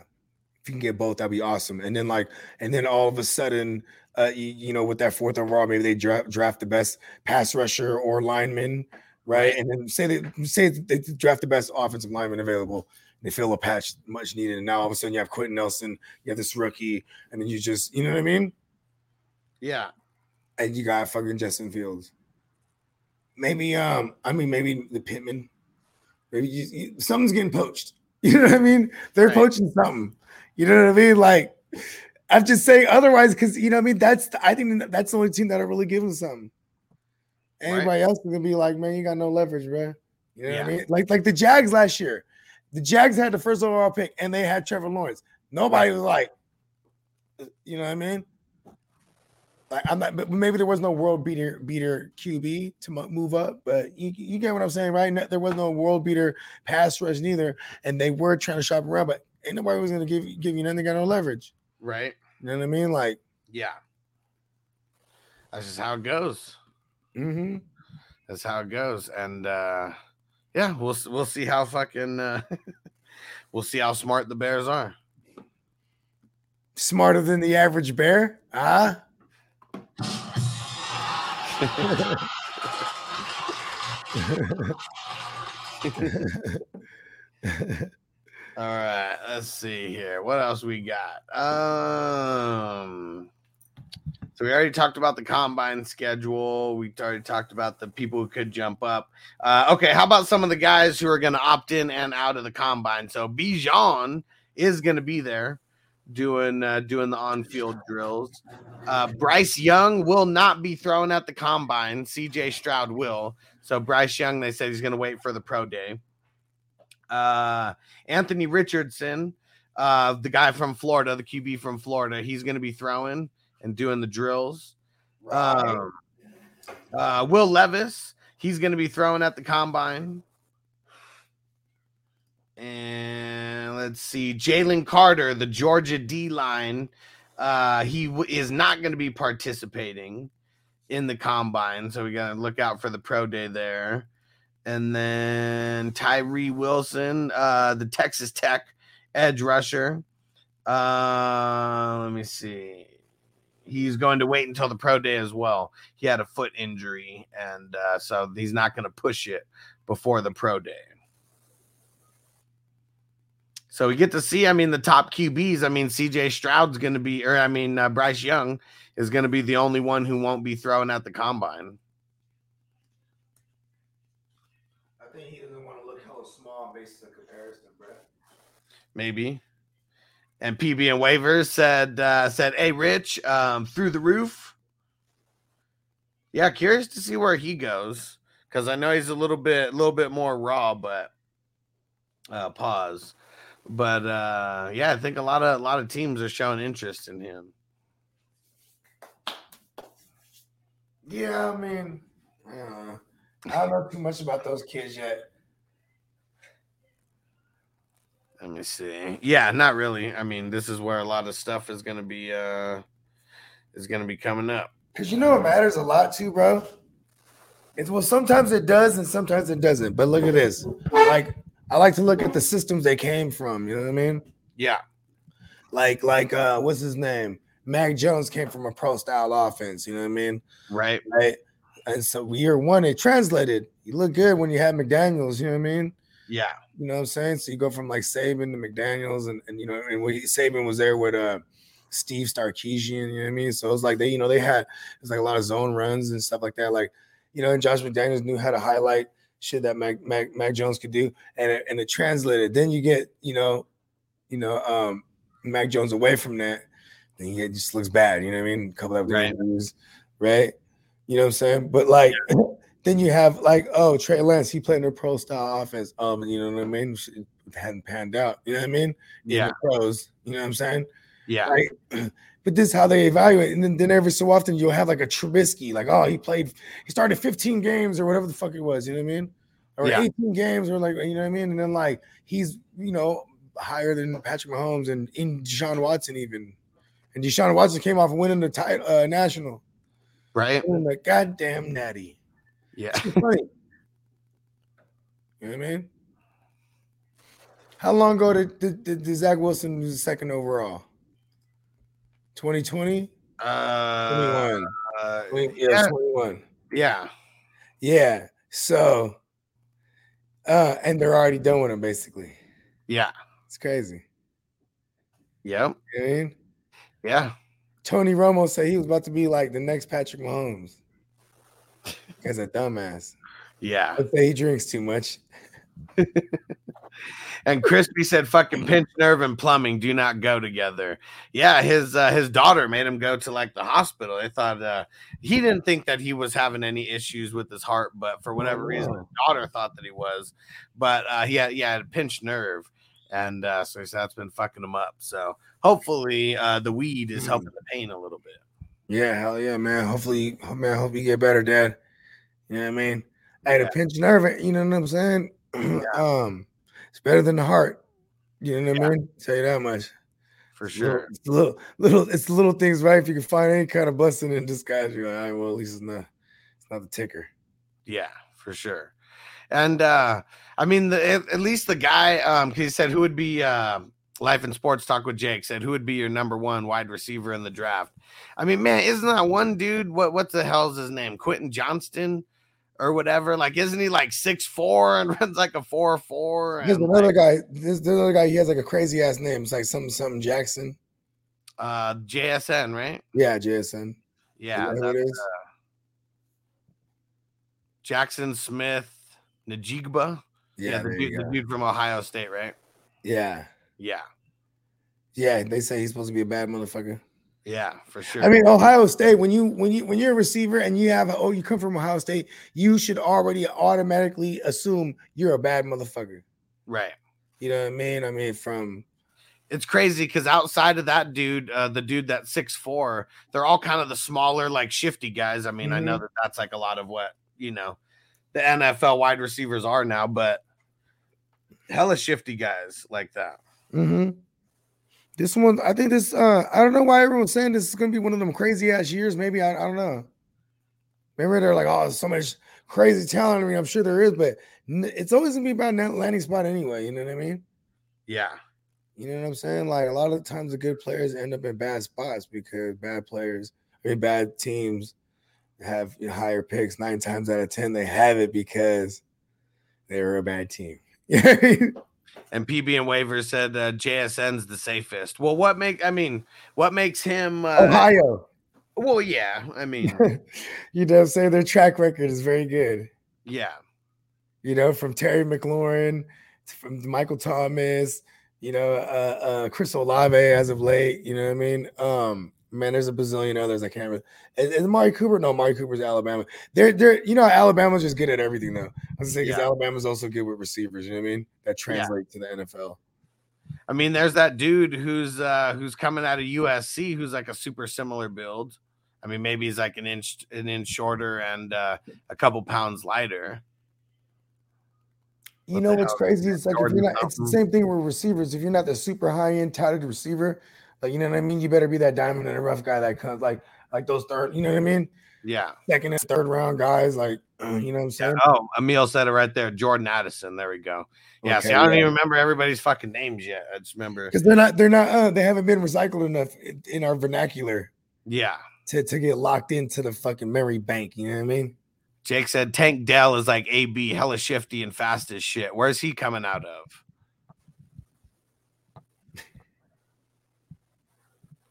Speaker 3: If you can get both, that'd be awesome. And then like, and then all of a sudden, uh, you, you know, with that fourth overall, maybe they draft draft the best pass rusher or lineman, right? And then say they say they draft the best offensive lineman available. They fill a patch much needed, and now all of a sudden you have Quenton Nelson, you have this rookie, and then you just, you know what I mean?
Speaker 4: Yeah,
Speaker 3: And you got fucking Justin Fields. Maybe, um, I mean, maybe the Pittman. Maybe you, you, something's getting poached. (laughs) You know what I mean? They're
Speaker 4: Right.
Speaker 3: poaching something. You know what I mean? Like, I'm just saying otherwise, because you know what I mean. That's the- I think that's the only team that'll really give them something. Anybody else is gonna be like, man, you got no leverage, bro. You know what I mean? Like, like the Jags last year. The Jags had the first overall pick, and they had Trevor Lawrence. Nobody was like, you know what I mean? Like I'm not, but maybe there was no world beater beater QB to move up, but you, you get what I'm saying, right? There was no world beater pass rush neither, and they were trying to shop around, but ain't nobody was gonna give give you nothing. They got no leverage.
Speaker 4: right,
Speaker 3: You know what I mean? Like,
Speaker 4: yeah. That's just how it goes.
Speaker 3: mm-hmm.
Speaker 4: That's how it goes, and uh yeah, we'll we'll see how fucking uh, (laughs) we'll see how smart the Bears are.
Speaker 3: Smarter than the average bear? Ah.
Speaker 4: All right, let's see here. What else we got? Um so we already talked about the combine schedule. We already talked about the people who could jump up. Uh, okay, how about some of the guys who are going to opt in and out of the combine? So Bijan is going to be there doing uh, doing the on-field drills. Uh, Bryce Young will not be throwing at the combine. CJ Stroud will. So Bryce Young, they said he's going to wait for the pro day. Uh, Anthony Richardson, uh, the guy from Florida, the QB from Florida, he's going to be throwing and doing the drills. Um, uh, Will Levis, he's going to be throwing at the combine. And let's see, Jalen Carter, the Georgia D line, uh, he w- is not going to be participating in the combine, so we got to look out for the pro day there. And then Tyree Wilson, uh, the Texas Tech edge rusher. Uh, let me see. He's going to wait until the pro day as well. He had a foot injury, and uh, so he's not going to push it before the pro day. So we get to see, I mean, the top QBs. I mean, CJ Stroud's going to be, or I mean, uh, Bryce Young is going to be the only one who won't be thrown at the combine.
Speaker 3: I think he doesn't want to look hella small based on comparison, bro.
Speaker 4: maybe. And PB and waivers said uh, said, "Hey, Rich, um, through the roof." Yeah, curious to see where he goes because I know he's a little bit a little bit more raw, but uh, pause. But uh, yeah, I think a lot of a lot of teams are showing interest in him.
Speaker 3: Yeah, I mean, uh, I don't know too much about those kids yet.
Speaker 4: Let me see. Yeah, not really. I mean, this is where a lot of stuff is going to be uh is going to be coming up.
Speaker 3: Because you know what matters a lot too, bro? It's well, sometimes it does and sometimes it doesn't. But look at this. Like, I like to look at the systems they came from. You know what I mean?
Speaker 4: Yeah,
Speaker 3: Like, like uh, what's his name? Mac Jones came from a pro style offense, you know what I mean?
Speaker 4: right.
Speaker 3: Right. And so year one, it translated. You look good when you had McDaniels, you know what I mean?
Speaker 4: Yeah,
Speaker 3: You know what I'm saying? So you go from like Saban to McDaniels, and, and you know, and when he, Saban was there with uh Steve Sarkisian, you know what I mean? So it was like they, you know, they had it's like a lot of zone runs and stuff like that. Like, you know, and Josh McDaniels knew how to highlight shit that Mac Mac, Mac Jones could do, and it, and it translated. Then you get, you know, you know, um Mac Jones away from that, then he just looks bad. You know what I mean? A couple of
Speaker 4: Right.
Speaker 3: interviews, right? You know what I'm saying? But like. (laughs) Then you have like, oh, Trey Lance, he played in a pro style offense. Um, you know what I mean? It hadn't panned out. You know what I mean?
Speaker 4: Yeah.
Speaker 3: pros. You know what I'm saying?
Speaker 4: yeah,
Speaker 3: Right. (clears throat) But this is how they evaluate. And then, then every so often you'll have like a Trubisky, like, oh, he played, he started 15 games or whatever the fuck it was. You know what I mean? Or
Speaker 4: Yeah.
Speaker 3: 18 games or like, you know what I mean? And then like he's, you know, higher than Patrick Mahomes and in Deshaun Watson even. And Deshaun Watson came off winning the title uh, national.
Speaker 4: right.
Speaker 3: And like, goddamn natty.
Speaker 4: Yeah, (laughs)
Speaker 3: You know what I mean? How long ago did, did, did, Zach Wilson was second overall? 2020?
Speaker 4: uh,
Speaker 3: 21.
Speaker 4: uh,
Speaker 3: yeah,
Speaker 4: yeah,
Speaker 3: 21.
Speaker 4: yeah,
Speaker 3: Yeah. So, uh, and they're already done with him basically.
Speaker 4: yeah,
Speaker 3: It's crazy.
Speaker 4: yep,
Speaker 3: You know I mean?
Speaker 4: yeah.
Speaker 3: Tony Romo said he was about to be like the next Patrick Mahomes. Guy's a dumbass.
Speaker 4: Yeah.
Speaker 3: Say he drinks too much. (laughs)
Speaker 4: And Crispy said fucking (clears throat) pinch nerve and plumbing do not go together. Yeah, his uh, his daughter made him go to like the hospital. They thought uh he didn't think that he was having any issues with his heart, but for whatever reason his daughter thought that he was. But uh he had yeah, a pinched nerve. And uh so he said that's been fucking him up. So hopefully uh the weed is helping the pain a little bit.
Speaker 3: Yeah, hell yeah, man. Hopefully, man, I hope you get better, Dad. You know what I mean? I had
Speaker 4: Yeah.
Speaker 3: pinch nerve, you know what I'm saying? (clears throat) um, it's better than the heart. You know what I mean? Tell you that much.
Speaker 4: For
Speaker 3: It's little-
Speaker 4: sure.
Speaker 3: It's little, little, it's little things, right? If you can find any kind of blessing in disguise, you're like, all right, well, at least it's not, it's not the ticker.
Speaker 4: Yeah, for sure. And uh I mean the at, at least the guy um he said who would be uh Life and Sports Talk with Jake said, "Who would be your number one wide receiver in the draft?" I mean, man, isn't that one dude? What what the hell's his name? Quentin Johnston or whatever. Like, isn't he like six four and (laughs) runs like a four four?
Speaker 3: There's another
Speaker 4: like,
Speaker 3: guy. There's the other guy. He has like a crazy ass name. It's like something something Jackson.
Speaker 4: uh, JSN, right?
Speaker 3: Yeah, JSN.
Speaker 4: Yeah,
Speaker 3: that
Speaker 4: that's, uh, Jackson Smith Najigba.
Speaker 3: Yeah,
Speaker 4: Yeah, the, dude, the dude from Ohio State, right?
Speaker 3: yeah,
Speaker 4: Yeah,
Speaker 3: yeah. They say he's supposed to be a bad motherfucker.
Speaker 4: Yeah, for sure.
Speaker 3: I mean, Ohio State. When you when you when you're a receiver and you have a, oh you come from Ohio State, you should already automatically assume you're a bad motherfucker.
Speaker 4: right.
Speaker 3: You know what I mean? I mean, from
Speaker 4: it's crazy because outside of that dude, uh, the dude that's six four, they're all kind of the smaller, like shifty guys. I mean, I know that that's like a lot of what you know the NFL wide receivers are now, but hella shifty guys like that.
Speaker 3: mhm. This one, I think this. uh I don't know why everyone's saying this is gonna be one of them crazy ass years. Maybe I, I don't know. Maybe they're like, oh, there's so much crazy talent. I mean, I'm sure there is, but it's always gonna be about that landing spot anyway. You know what I mean?
Speaker 4: Yeah,
Speaker 3: You know what I'm saying? Like a lot of times the good players end up in bad spots because bad players, I mean bad teams have you know, higher picks. Nine times out of ten, they have it because they were a bad team. (laughs)
Speaker 4: and PB and Waivers said uh, JSN's the safest. Well, what make I mean, what makes him? Uh,
Speaker 3: Ohio.
Speaker 4: well, yeah, I mean, (laughs)
Speaker 3: you know say Their track record is very good.
Speaker 4: yeah,
Speaker 3: You know, from Terry McLaurin, from Michael Thomas, you know, uh, uh Chris Olave as of late. You know what I mean? Um, man, there's a bazillion others I can't remember. Is, is Mari Cooper? No, Mari Cooper's Alabama. They're they're you know Alabama's just good at everything though. I was gonna say because
Speaker 4: Yeah.
Speaker 3: Alabama's also good with receivers. You know what I mean? That translate to the NFL.
Speaker 4: I mean, there's that dude who's uh who's coming out of USC who's like a super similar build. I mean, maybe he's like an inch an inch shorter and uh, a couple pounds lighter.
Speaker 3: You
Speaker 4: What
Speaker 3: know what's
Speaker 4: hell?
Speaker 3: crazy? It's like if you're not, it's the same thing with receivers. If you're not the super high end touted receiver, like you know what I mean, you better be that diamond in the rough guy that comes like like those third. You know what I mean?
Speaker 4: Yeah.
Speaker 3: Second and third round guys, like (clears throat) you know what I'm
Speaker 4: Yeah.
Speaker 3: saying?
Speaker 4: Oh, Emil said it right there. Jordan Addison. There we go. Yeah.
Speaker 3: Okay,
Speaker 4: see, I don't
Speaker 3: yeah.
Speaker 4: even remember everybody's fucking names yet. I just remember.
Speaker 3: because they're not they're not uh, they haven't been recycled enough in, in our vernacular
Speaker 4: Yeah.
Speaker 3: to to get locked into the fucking memory bank. You know what I mean?
Speaker 4: Jake said Tank Dell is like AB, hella shifty and fast as shit. Where's he coming out of?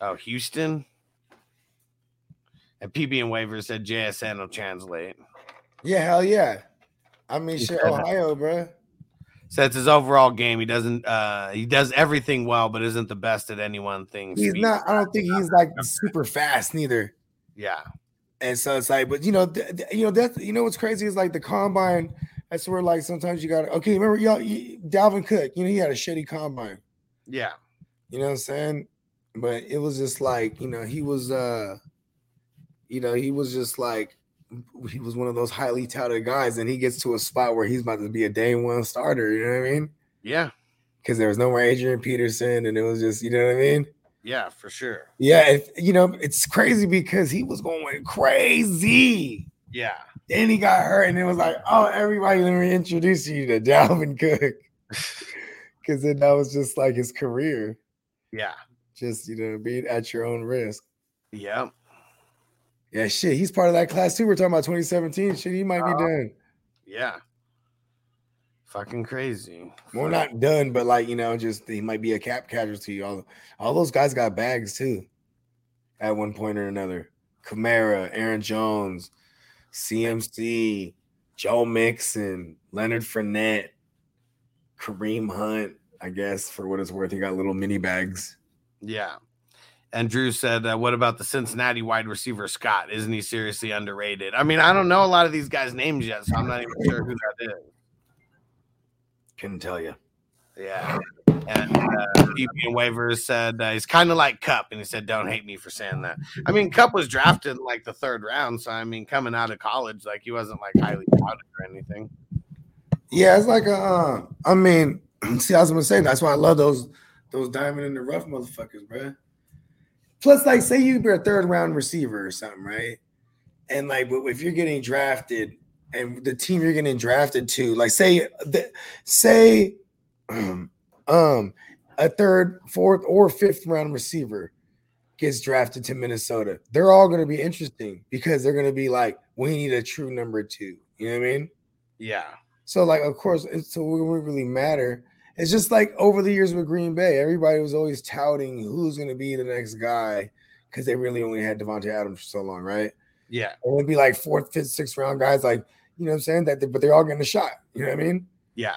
Speaker 4: Oh, Houston. And PB and Waiver said JSN will translate.
Speaker 3: Yeah, hell yeah. I mean,
Speaker 4: He
Speaker 3: shit,
Speaker 4: that.
Speaker 3: Ohio, bro.
Speaker 4: Says his overall game, he doesn't uh he does everything well, but isn't the best at any one thing.
Speaker 3: He's
Speaker 4: Speed-
Speaker 3: not. I don't think he's like super fast neither.
Speaker 4: Yeah.
Speaker 3: And so it's like, but you know, th- th- you know that's you know what's crazy is like the combine. That's where like sometimes you got to okay. Remember y'all, you, Dalvin Cook. You know he had a shitty combine.
Speaker 4: Yeah.
Speaker 3: You know what I'm saying? But it was just like you know he was, uh you know he was just like he was one of those highly touted guys, and he gets to a spot where he's about to be a day one starter. You know what I mean?
Speaker 4: Yeah.
Speaker 3: Because there was no more Adrian Peterson, and it was just you know what I mean.
Speaker 4: Yeah, for sure.
Speaker 3: Yeah, it, you know it's crazy because he was going crazy.
Speaker 4: Yeah.
Speaker 3: Then he got hurt, and it was like, oh, everybody, let me introduce you to Dalvin Cook. (laughs) Because then that was just like his career,
Speaker 4: Yeah.
Speaker 3: Just you know, being at your own risk.
Speaker 4: Yep.
Speaker 3: Yeah, shit, he's part of that class too. We're talking about 2017. Shit, he might be
Speaker 4: Uh-huh.
Speaker 3: done.
Speaker 4: Yeah. Fucking crazy.
Speaker 3: We're not done, but like you know, just he might be a cap casualty. All all those guys got bags too, at one point or another. Kamara, Aaron Jones, CMC, Joe Mixon, Leonard Fournette, Kareem Hunt. I guess for what it's worth, he got little mini bags.
Speaker 4: Yeah. And Drew said, uh, "What about the Cincinnati wide receiver Scott? Isn't he seriously underrated?" I mean, I don't know a lot of these guys' names yet, so I'm not even sure who that is.
Speaker 3: Couldn't tell you.
Speaker 4: Yeah. And uh, PB and Waivers said uh, he's kind of like Kupp, and he said, "Don't hate me for saying that." I mean, Kupp was drafted in like the third round, so I mean, coming out of college, like he wasn't like highly touted or anything.
Speaker 3: Yeah, it's like a. Uh, I mean, (clears throat) see, I was gonna say that's why I love those those diamond in the rough motherfuckers, bro. Plus, like, say you be a third round receiver or something, right? And like, if you're getting drafted, and the team you're getting drafted to, like, say, the, say, (clears throat) um, a third, fourth, or fifth round receiver gets drafted to Minnesota. They're all going to be interesting because they're going to be like, we need a true number two. You know what I mean?
Speaker 4: Yeah.
Speaker 3: So, like, of course, it's so it wouldn't really matter. It's just like over the years with Green Bay, everybody was always touting who's going to be the next guy because they really only had Davante Adams for so long, right?
Speaker 4: Yeah.
Speaker 3: It would be like fourth, fifth, sixth round guys, like you know what I'm saying that, they, but they're all getting a shot. You know what I mean?
Speaker 4: Yeah.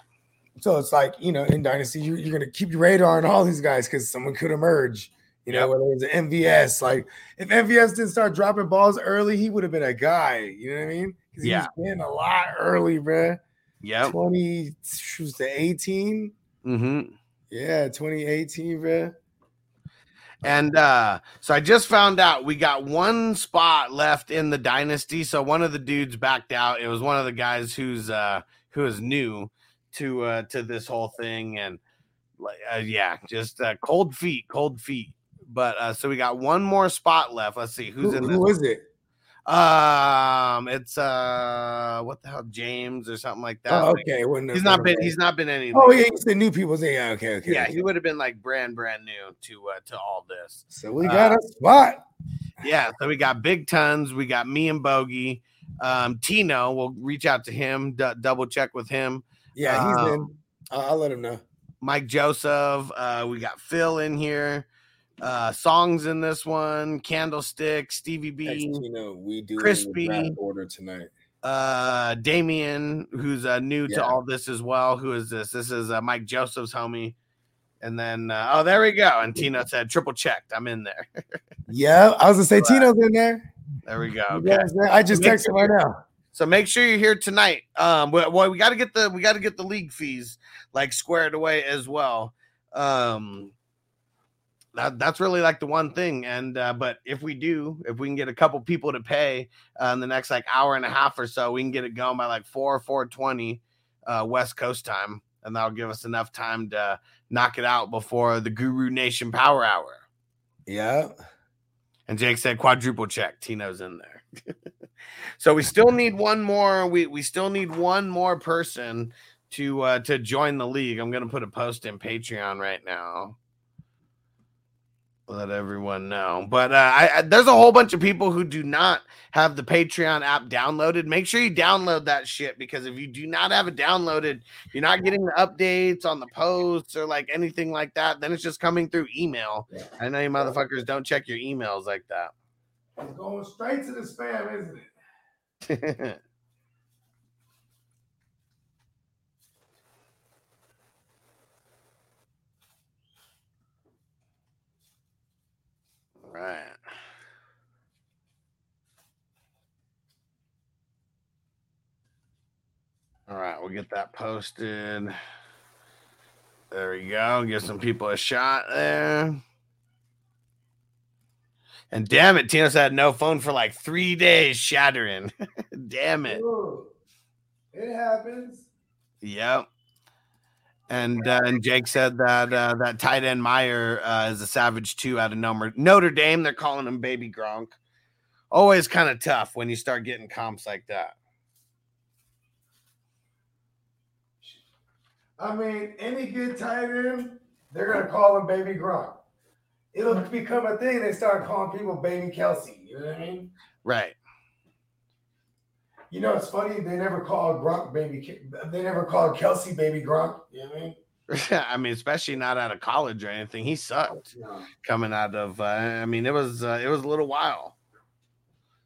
Speaker 3: So it's like you know in dynasty, you, you're going to keep your radar on all these guys because someone could emerge. You know,
Speaker 4: Yep.
Speaker 3: whether it's an MVS, like if MVS didn't start dropping balls early, he would have been a guy. You know what I mean? 'Cause
Speaker 4: Yeah.
Speaker 3: he was getting a lot early, bruh.
Speaker 4: Yeah,
Speaker 3: 20 she was the 18.
Speaker 4: Mm-hmm.
Speaker 3: Yeah, 2018, bruh.
Speaker 4: And uh, so I just found out we got one spot left in the dynasty. So one of the dudes backed out. It was one of the guys who's uh who is new to uh to this whole thing and like uh, yeah, just uh, cold feet, cold feet. But uh so we got one more spot left. Let's see who's
Speaker 3: Who,
Speaker 4: in this.
Speaker 3: who is it?
Speaker 4: Um, it's uh, what the hell, James or something like that.
Speaker 3: Oh, okay. no,
Speaker 4: He's not
Speaker 3: no,
Speaker 4: been. He's not been any.
Speaker 3: Oh, yeah, he's the new people. Say, yeah, okay, okay.
Speaker 4: yeah.
Speaker 3: okay.
Speaker 4: He would have been like brand, brand new to uh, to all this.
Speaker 3: So we got
Speaker 4: Uh,
Speaker 3: a spot.
Speaker 4: Yeah. So we got Big Tons. We got me and Bogey. Um, Tino. We'll reach out to him. D- double check with him.
Speaker 3: Yeah, he's
Speaker 4: um,
Speaker 3: in. I'll, I'll let him know.
Speaker 4: Mike Joseph. Uh, we got Phil in here. Uh, songs in this one. Candlestick. Stevie B.
Speaker 3: Text Tino, we do
Speaker 4: Crispy.
Speaker 3: order tonight.
Speaker 4: uh Damien, who's uh new to all this as well. Who is this? This is uh, Mike Joseph's homie. And then uh, oh, there we go. And Tina said triple checked. I'm in there. (laughs)
Speaker 3: Yeah, I was gonna say Tino's in there.
Speaker 4: There we go. Okay.
Speaker 3: I just
Speaker 4: Make
Speaker 3: texted him right now.
Speaker 4: So make sure you're here tonight. Um, well, well, we got to get the we got to get the league fees like squared away as well. Um, that that's really like the one thing. And uh, but if we do, if we can get a couple people to pay uh, in the next like hour and a half or so, we can get it going by like four four twenty uh, West Coast time, and that'll give us enough time to knock it out before the Guru Nation Power Hour.
Speaker 3: Yeah.
Speaker 4: And Jake said quadruple check. Tino's in there. (laughs) so we still need one more. We we still need one more person to uh to join the league. I'm gonna put a post in Patreon right now. Let everyone know. But uh, I, I there's a whole bunch of people who do not have the Patreon app downloaded. Make sure you download that shit because if you do not have it downloaded, you're not getting the updates on the posts or like anything like that. Then it's just coming through email. I know you motherfuckers don't check your emails like that.
Speaker 3: It's going straight to the spam, isn't it? (laughs)
Speaker 4: right. All right, we'll get that posted. There we go. Give some people a shot there. And damn it, Tino's had no phone for like three days, shattering. (laughs) damn it.
Speaker 3: Ooh, it happens.
Speaker 4: Yep. And uh, and Jake said that uh, that tight end Mayer uh, is a savage too out of number Notre Dame. They're calling him Baby Gronk. Always kind of tough when you start getting comps like that.
Speaker 3: I mean, any good tight end, they're gonna call him Baby Gronk. It'll become a thing. They start calling people Baby Kelce. You know what I mean?
Speaker 4: Right.
Speaker 3: You know, it's funny. They never called Gronk Baby. Ke- They never called Kelce Baby Gronk. You know what I mean? (laughs)
Speaker 4: I mean, especially not out of college or anything. He sucked
Speaker 3: No.
Speaker 4: coming out of. Uh, I mean, it was uh, it was a little while.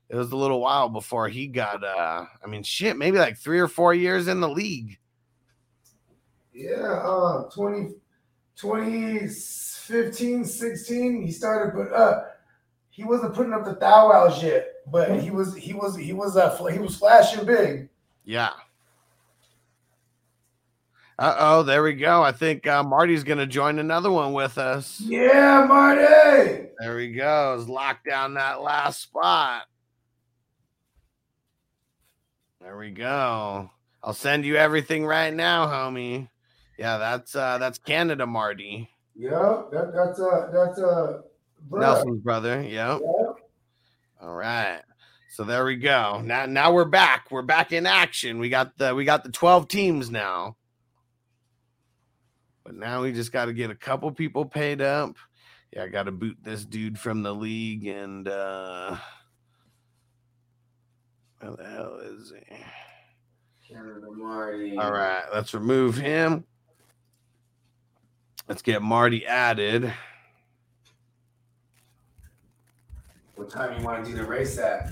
Speaker 4: It was a little while before he got. uh I mean, shit, maybe like three or four years in the league.
Speaker 3: Yeah, uh, 20, 2015, 16, he started put uh he wasn't putting up the thou wows yet, but he was he was he was uh he was flashing big.
Speaker 4: Yeah. Uh oh, there we go. I think uh, Marty's going to join another one with us.
Speaker 3: Yeah, Marty.
Speaker 4: There he goes. Lock down that last spot. There we go. I'll send you everything right now, homie. Yeah, that's uh that's Canada Marty.
Speaker 3: Yeah, that, that's uh that's uh.
Speaker 4: Nelson's brother. Yep.
Speaker 3: Yeah.
Speaker 4: All right. So there we go. Now now we're back. We're back in action. We got the we got the 12 teams now. But now we just got to get a couple people paid up. Yeah, I got to boot this dude from the league and uh where the hell is he? All right, let's remove him. Let's get Marty added.
Speaker 8: What time you want to do the race at?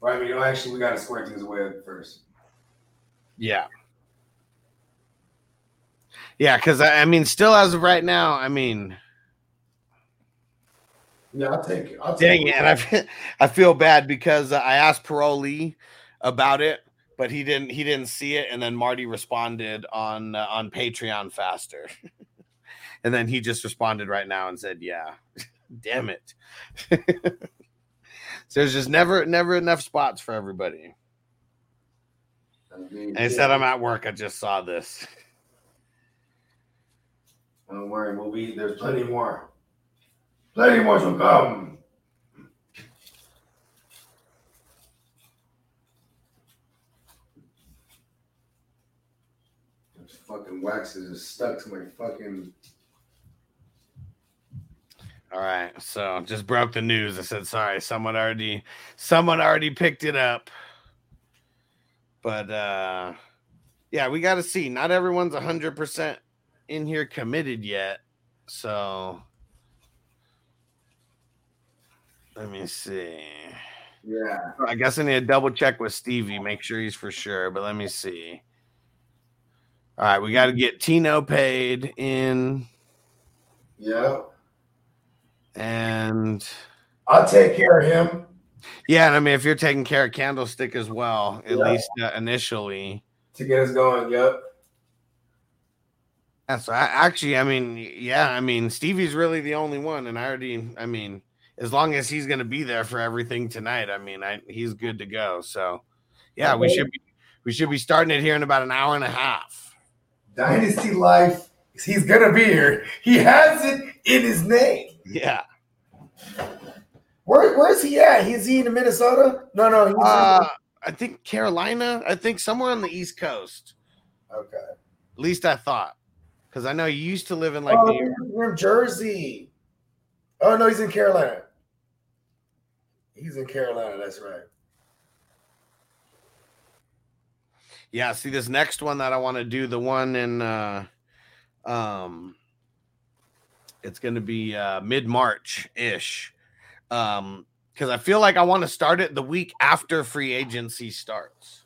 Speaker 8: Or I mean, no, actually, we got to square things away first.
Speaker 4: Yeah. Yeah, because I, I mean, still as of right now, I mean,
Speaker 8: Yeah, I'll take. it. I'll
Speaker 4: dang
Speaker 8: take
Speaker 4: it, I feel, I feel bad because I asked Parolee about it, but he didn't he didn't see it, and then Marty responded on uh, on Patreon faster, (laughs) and then he just responded right now and said, "Yeah, (laughs) damn it." (laughs) so there's just never never enough spots for everybody. And he said, "I'm at work. I just saw this."
Speaker 8: Don't worry, we'll be. There's plenty more. Plenty more to come. This fucking wax is stuck to my fucking.
Speaker 4: All right, so just broke the news. I said sorry. Someone already, someone already picked it up. But uh yeah, we got to see. Not everyone's hundred percent in here committed yet. So let me see.
Speaker 8: Yeah.
Speaker 4: I guess I need to double check with Stevie, make sure he's for sure. But let me see. All right, we got to get Tino paid in,
Speaker 8: Yeah.
Speaker 4: And
Speaker 8: I'll take care of him.
Speaker 4: yeah, and I mean, if you're taking care of Candlestick as well, at
Speaker 8: Yeah.
Speaker 4: least uh, initially.
Speaker 8: To get us going. Yep.
Speaker 4: Yeah, so I, actually, I mean, yeah, I mean, Stevie's really the only one, and I already, I mean, as long as he's going to be there for everything tonight, I mean, I he's good to go. So, yeah, we should be we should be starting it here in about an hour and a half.
Speaker 8: Dynasty Life. He's gonna be here. He has it in his name.
Speaker 4: Yeah,
Speaker 8: Where, where's he at? Is he in Minnesota? No, no. He's in-
Speaker 4: uh, I think Carolina. I think somewhere on the East Coast.
Speaker 8: okay.
Speaker 4: At least I thought, because I know you used to live in like
Speaker 8: oh,
Speaker 4: New York.
Speaker 8: in Jersey. Oh no, he's in Carolina. He's in Carolina. That's right.
Speaker 4: Yeah, see this next one that I want to do, the one in uh um it's gonna be uh mid-March ish. Um because I feel like I want to start it the week after free agency starts.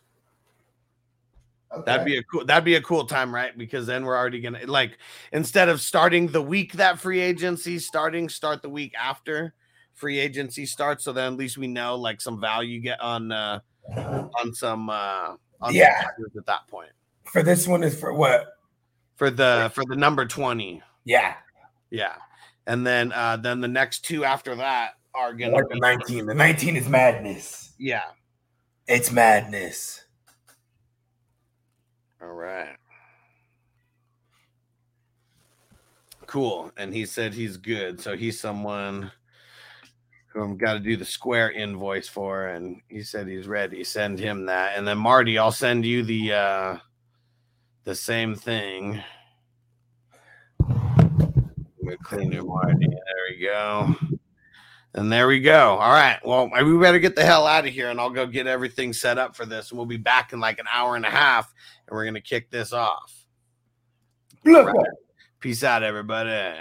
Speaker 8: Okay.
Speaker 4: That'd be a cool that'd be a cool time, right? Because then we're already gonna like instead of starting the week that free agency starting, start the week after free agency starts. So then at least we know like some value get on uh on some uh on
Speaker 8: Yeah.
Speaker 4: at that point.
Speaker 8: for this one is for what?
Speaker 4: for the for the number 20
Speaker 8: Yeah,
Speaker 4: yeah. And then uh then the next two after that are gonna
Speaker 8: like the
Speaker 4: be,
Speaker 8: nineteen. The nineteen is madness.
Speaker 4: yeah.
Speaker 8: It's madness.
Speaker 4: all right. Cool. And he said he's good. So he's someone who i'm got to do the square invoice for and he said he's ready. Send him that. And then marty i'll send you the uh the same thing Gonna clean your Marty. There we go. And there we go. All right. Well, we better get the hell out of here and I'll go get everything set up for this. And we'll be back in like an hour and a half and we're going to kick this off. Right. Peace out, everybody.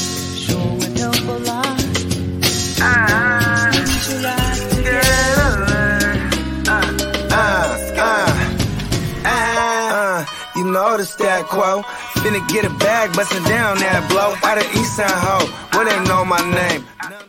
Speaker 1: you know the stat quo. Finna get a bag, bustin' down that blow. Out of East Side Ho, where they know my name.